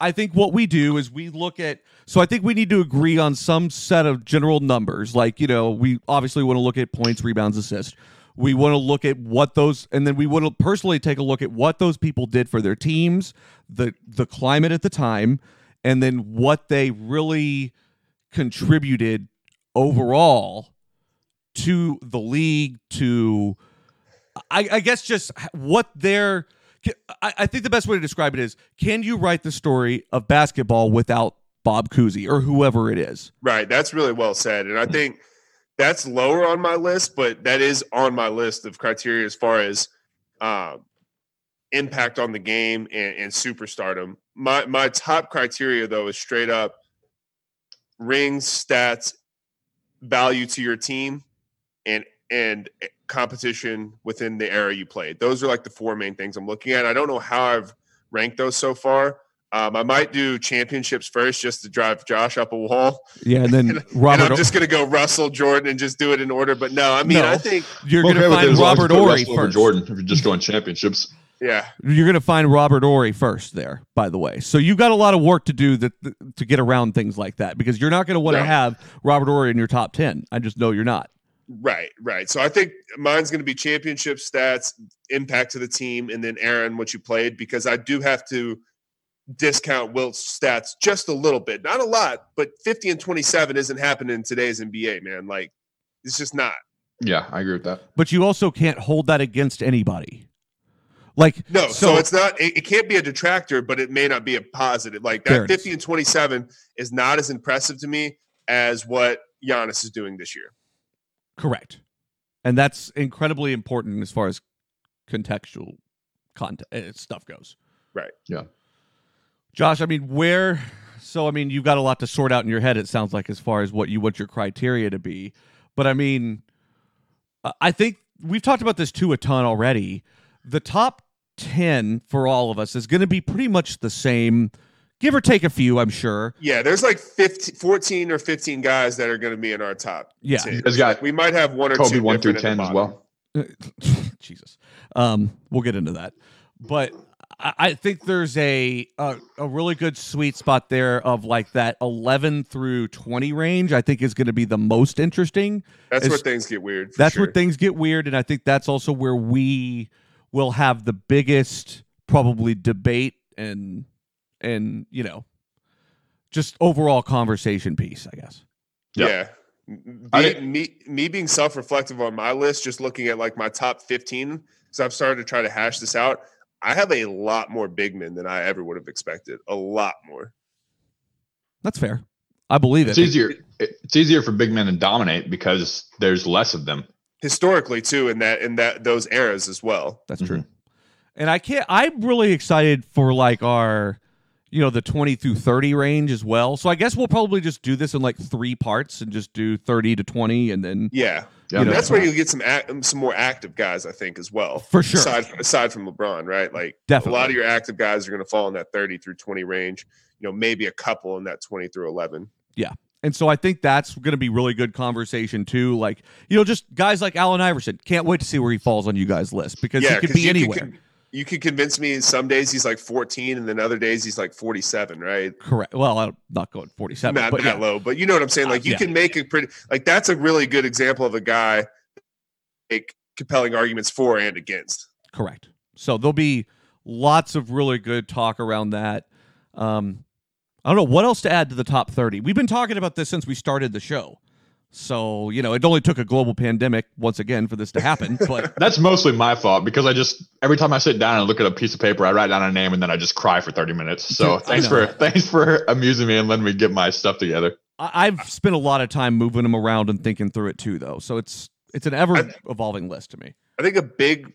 I think what we do is we look at so I think we need to agree on some set of general numbers. Like, you know, we obviously want to look at points, rebounds, assists. We want to look at what those and then we want to personally take a look at what those people did for their teams, the the climate at the time, and then what they really contributed overall to the league to I, I guess just what their I, I think the best way to describe it is can you write the story of basketball without Bob Cousy or whoever it is? Right. That's really well said. And I think that's lower on my list, but that is on my list of criteria as far as um, impact on the game and, and superstardom. My my top criteria though is straight up rings, stats, value to your team, and and competition within the era you played. Those are like the four main things I'm looking at. I don't know how I've ranked those so far. Um, I might do championships first just to drive Josh up a wall. Yeah, and then And Robert I'm just going to go Russell, Jordan, and just do it in order. But no, I mean, No. I think, you're going to okay find as long as Robert you put Horry Russell over first. Jordan if you're just going championships. yeah, You're going to find Robert Horry first there, by the way. So you've got a lot of work to do that to get around things like that because you're not going to want to Yeah. have Robert Horry in your top 10. I just know you're not. Right, right. So I think mine's going to be championship stats, impact to the team, and then Aaron, what you played, because I do have to discount Wilt's stats just a little bit. Not a lot, but 50 and 27 isn't happening in today's NBA, man. Like, it's just not. Yeah, I agree with that. But you also can't hold that against anybody. Like No, so, it's not. It, it can't be a detractor, but it may not be a positive. Like that it is. fifty and twenty-seven is not as impressive to me as what Giannis is doing this year. Correct. And that's incredibly important as far as contextual content uh, stuff goes. Right. Yeah. Josh, I mean, where so I mean, you've got a lot to sort out in your head it sounds like as far as what you want your criteria to be. But I mean, I- I think we've talked about this too a ton already. The top 10 for all of us is going to be pretty much the same, give or take a few, I'm sure. Yeah, there's like 15, 14 or fifteen guys that are going to be in our top. Yeah. 10. Guys got we might have one or Kobe two one through different at the ten as well. Jesus. Um, we'll get into that. But I, I think there's a, a a really good sweet spot there of like that 11 through 20 range. I think is going to be the most interesting. That's It's- where things get weird. That's sure. where things get weird, and I think that's also where we will have the biggest probably debate and and you know just overall conversation piece. I guess. Yeah. I Be, me, me being self-reflective on my list, just looking at like my top 15, because I've started to try to hash this out. I have a lot more big men than I ever would have expected. A lot more. That's fair. I believe It's it. easier. It's easier for big men to dominate because there's less of them. Historically, too, in that in that those eras as well. That's mm-hmm. true. And I can't. I'm really excited for like our, you know, the 20 through 30 range as well. So I guess we'll probably just do this in like three parts and just do 30 to 20, and then Yeah. Yeah, You know, that's where you get some act, some more active guys, I think, as well. For sure. Aside aside from LeBron, right? Like Definitely. a lot of your active guys are going to fall in that 30 through 20 range. You know, maybe a couple in that 20 through 11. Yeah, And so I think that's going to be really good conversation too. Like, you know, just guys like Allen Iverson. Can't wait to see where he falls on you guys' list because he could be anywhere. You could convince me some days he's like 14 and then other days he's like 47, right? Correct. Well, I'm not going 47, Not but that yeah. low, but you know what I'm saying? Uh, Like you yeah. can make a pretty like that's a really good example of a guy make compelling arguments for and against. correct. So there'll be lots of really good talk around that. Um, I don't know what else to add to the top 30. We've been talking about this since we started the show. So, you know, it only took a global pandemic once again for this to happen, but That's mostly my fault because I just every time I sit down and look at a piece of paper, I write down a name and then I just cry for 30 minutes. So thanks for thanks for amusing me and letting me get my stuff together. I- I've spent a lot of time moving them around and thinking through it too, though. So it's it's an ever evolving list to me. I think a big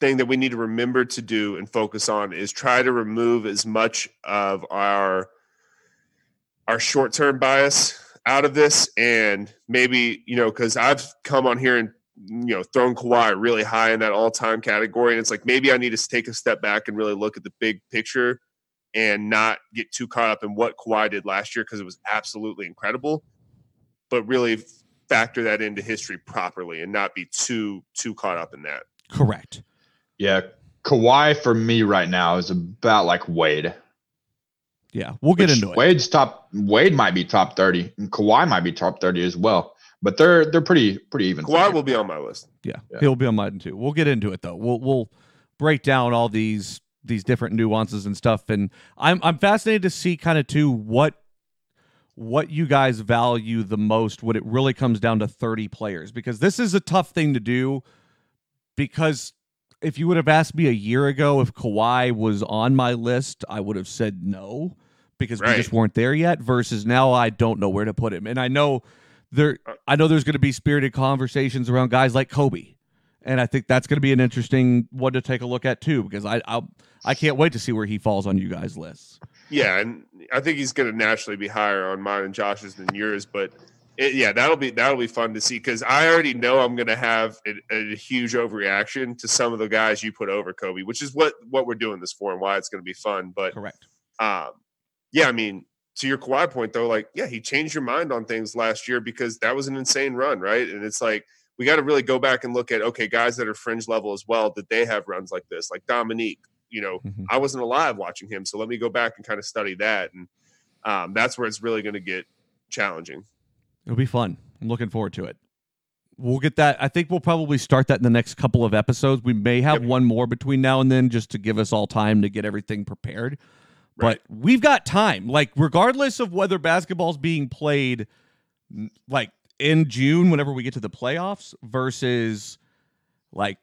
thing that we need to remember to do and focus on is try to remove as much of our our short-term bias out of this and maybe you know because i've come on here and you know thrown Kawhi really high in that all-time category and it's like maybe i need to take a step back and really look at the big picture and not get too caught up in what Kawhi did last year because it was absolutely incredible but really factor that into history properly and not be too too caught up in that Correct. Yeah, Kawhi for me right now is about like Wade. Yeah, we'll get Which into it. Wade's top. Wade might be top 30, and Kawhi might be top 30 as well. But they're they're pretty pretty even. Kawhi will be on my list. Yeah, Yeah. he'll be on mine too. We'll get into it though. We'll we'll break down all these these different nuances and stuff. And I'm I'm fascinated to see kind of too what what you guys value the most when it really comes down to 30 players because this is a tough thing to do because if you would have asked me a year ago if Kawhi was on my list, I would have said no because we just weren't there yet. Versus now, I don't know where to put him, and I know there. I know there's going to be spirited conversations around guys like Kobe, and I think that's going to be an interesting one to take a look at too because I I, I can't wait to see where he falls on you guys' lists. Yeah, and I think he's going to naturally be higher on mine and Josh's than yours. But it, yeah, that'll be that'll be fun to see because I already know I'm going to have a, a huge overreaction to some of the guys you put over Kobe, which is what what we're doing this for and why it's going to be fun. But Correct. um, yeah, I mean, to your Kawhi point though, like yeah, he changed your mind on things last year because that was an insane run, right? And it's like we got to really go back and look at okay, guys that are fringe level as well. Did they have runs like this? Like Dominique, you know, Mhm. I wasn't alive watching him, so let me go back and kind of study that, and um, that's where it's really going to get challenging. It'll be fun. I'm looking forward to it. We'll get that. I think we'll probably start that in the next couple of episodes. We may have Yep. one more between now and then just to give us all time to get everything prepared. Right. But we've got time. Like, regardless of whether basketball's being played like in June, whenever we get to the playoffs, versus like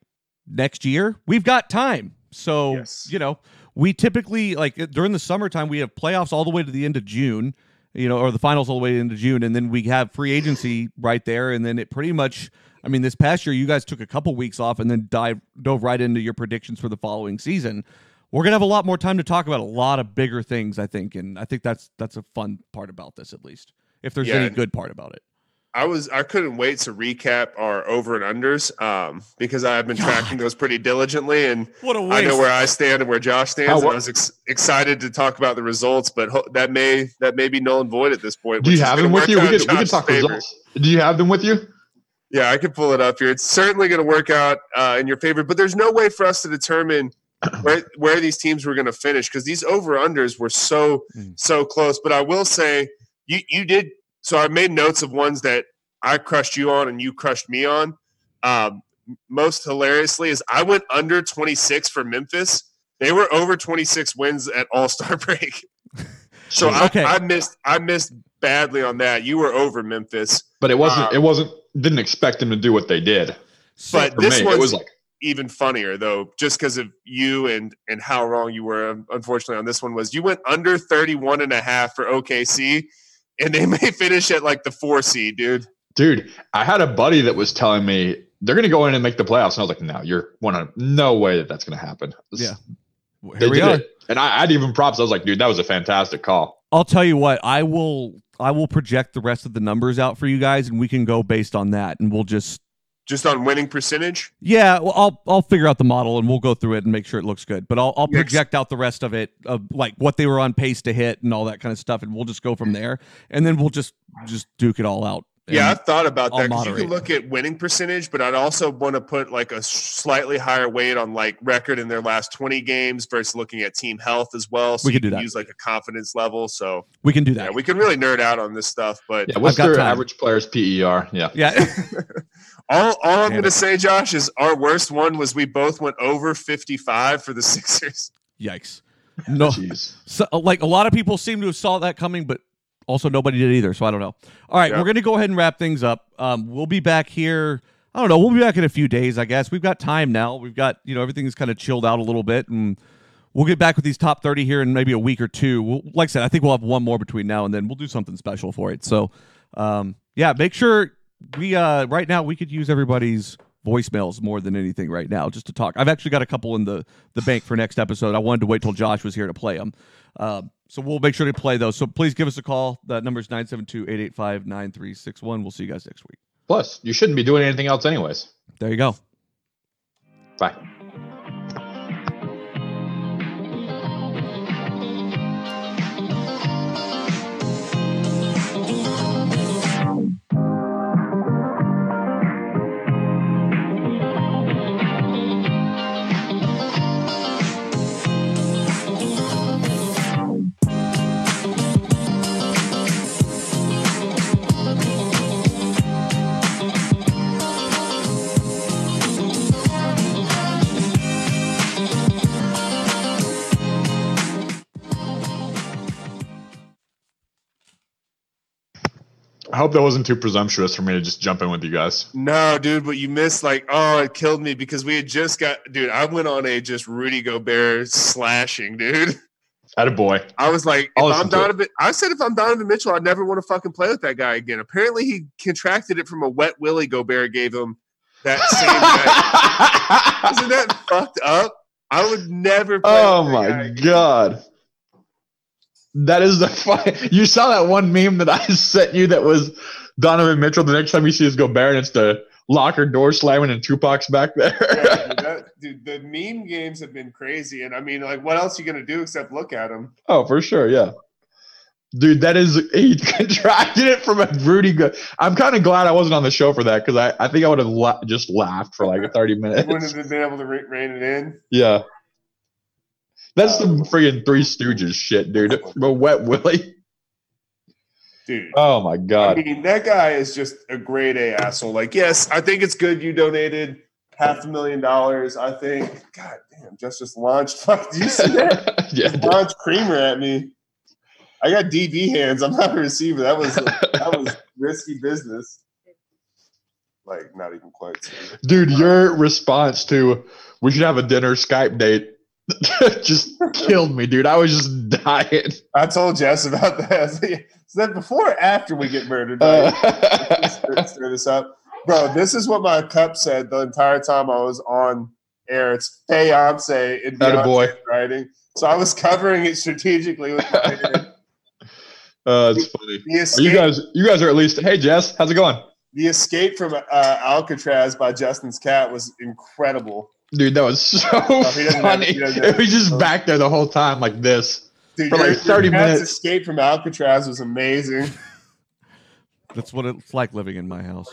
next year, we've got time. So, Yes. you know, we typically like during the summertime, we have playoffs all the way to the end of June you know, or the finals all the way into June, and then we have free agency right there, and then it pretty much. I mean, this past year, you guys took a couple weeks off and then dive dove right into your predictions for the following season. We're gonna have a lot more time to talk about a lot of bigger things, I think, and I think that's that's a fun part about this, at least, if there's Yeah, any good part about it. I was I couldn't wait to recap our over and unders um, because I've been tracking those pretty diligently, and What a I know where I stand and where Josh stands. How and I was ex- excited to talk about the results, but ho- that may that may be null and void at this point. Do you have them with you? We out in could, we could Josh's talk favor. results. Do you have them with you? Yeah, I can pull it up here. It's certainly going to work out uh, in your favor, but there's no way for us to determine where where these teams were going to finish because these over unders were so Mm. so close. But I will say, you you did. So I made notes of ones that I crushed you on and you crushed me on. Um, most hilariously is I went under 26 for Memphis. They were over 26 wins at All Star break. So I, Okay. I missed I missed badly on that. You were over Memphis. But it wasn't. Um, it wasn't. Didn't expect them to do what they did. But For this me, one's it was like even funnier though, just because of you and and how wrong you were. Unfortunately, on this one was you went under 31 and a half for OKC, and they may finish at like the four seed, dude. dude, I had a buddy that was telling me they're going to go in and make the playoffs, and I was like, no, you're one of no way that that's going to happen. Yeah. they Here we did are. it, and I, I'd even props. I was like, dude, that was a fantastic call. I'll tell you what, I will I will project the rest of the numbers out for you guys, and we can go based on that, and we'll just Just on winning percentage. Yeah, well, I'll I'll figure out the model and we'll go through it and make sure it looks good. But I'll I'll project out the rest of it of like what they were on pace to hit and all that kind of stuff, and we'll just go from there. And then we'll just just duke it all out. Yeah, I've thought about I'll that because you can look at winning percentage, but I'd also want to put like a slightly higher weight on like record in their last 20 games versus looking at team health as well. So We you could do can that. use like a confidence level. So we can do yeah, that. we can really nerd out on this stuff, but Yeah, what's their time. average player's PER? Yeah, Yeah, All, all I'm going to say, Josh, is our worst one was we both went over 55 for the Sixers. Yikes. No, Jeez. so, like a lot of people seem to have saw that coming, but also nobody did either. So I don't know. All right, Yeah. we're gonna go ahead and wrap things up. Um, we'll be back here. I don't know. We'll be back in a few days, I guess. We've got time now. We've got you know everything's kind of chilled out a little bit, and we'll get back with these top thirty here in maybe a week or two. We'll, like I said, I think we'll have one more between now and then. We'll do something special for it. So, um, yeah, make sure we uh right now we could use everybody's voicemails more than anything right now just to talk. I've actually got a couple in the the bank for next episode. I wanted to wait till Josh was here to play them. Um, so we'll make sure to play those. So please give us a call. That number is 972-885-9361. We'll see you guys next week. Plus, you shouldn't be doing anything else, anyways. There you go. Bye. I hope that wasn't too presumptuous for me to just jump in with you guys. No, dude, but you missed like, oh, it killed me because we had just got, dude, I went on a just Rudy Gobert slashing, dude. At a boy. I was like, if I'm it. Donovan, I said if I'm Donovan Mitchell, I'd never want to fucking play with that guy again. Apparently, he contracted it from a wet willy Gobert gave him that same night. Isn't that fucked up? I would never. Play oh my god. That is the fun. You saw that one meme that I sent you that was Donovan Mitchell. The next time you see us go Baron, it's the locker door slamming and Tupac's back there. Yeah, dude, that- dude, the meme games have been crazy, and I mean, like, what else are you gonna do except look at them? oh, for sure. Yeah. Dude, that is he contracted it from a Rudy. Go- I'm kind of glad I wasn't on the show for that because I, I think I would have la- just laughed for like 30 minutes. Wouldn't have been able to re- rein it in. Yeah. That's the friggin' Three Stooges shit, dude. A wet Willie. Dude, Oh my god. I mean, that guy is just a grade A asshole. Like, yes, I think it's good you donated half a million dollars. I think, God damn, just just launched. Fuck, did you see that? yeah. Just launched Creamer at me. I got DB hands. I'm not a receiver. That was that was risky business. Like, not even quite. Dude, your response to we should have a dinner Skype date just killed me, dude. I was just dying. I told Jess about that. I was like, Is that before or after we get murdered? Uh, stir, this up, bro. This is what my cup said the entire time I was on air. It's Beyonce in boy. Writing. So I was covering it strategically with my hand. uh, it's funny. The You guys, you guys are at least. Hey, Jess, how's it going, the escape from uh, Alcatraz by Justin's cat was incredible. Dude? That was so he doesn't have- funny. he It was just back there the whole time, like this. Dude, For like 30 your minutes. escape from Alcatraz was amazing. That's what it's like living in my house.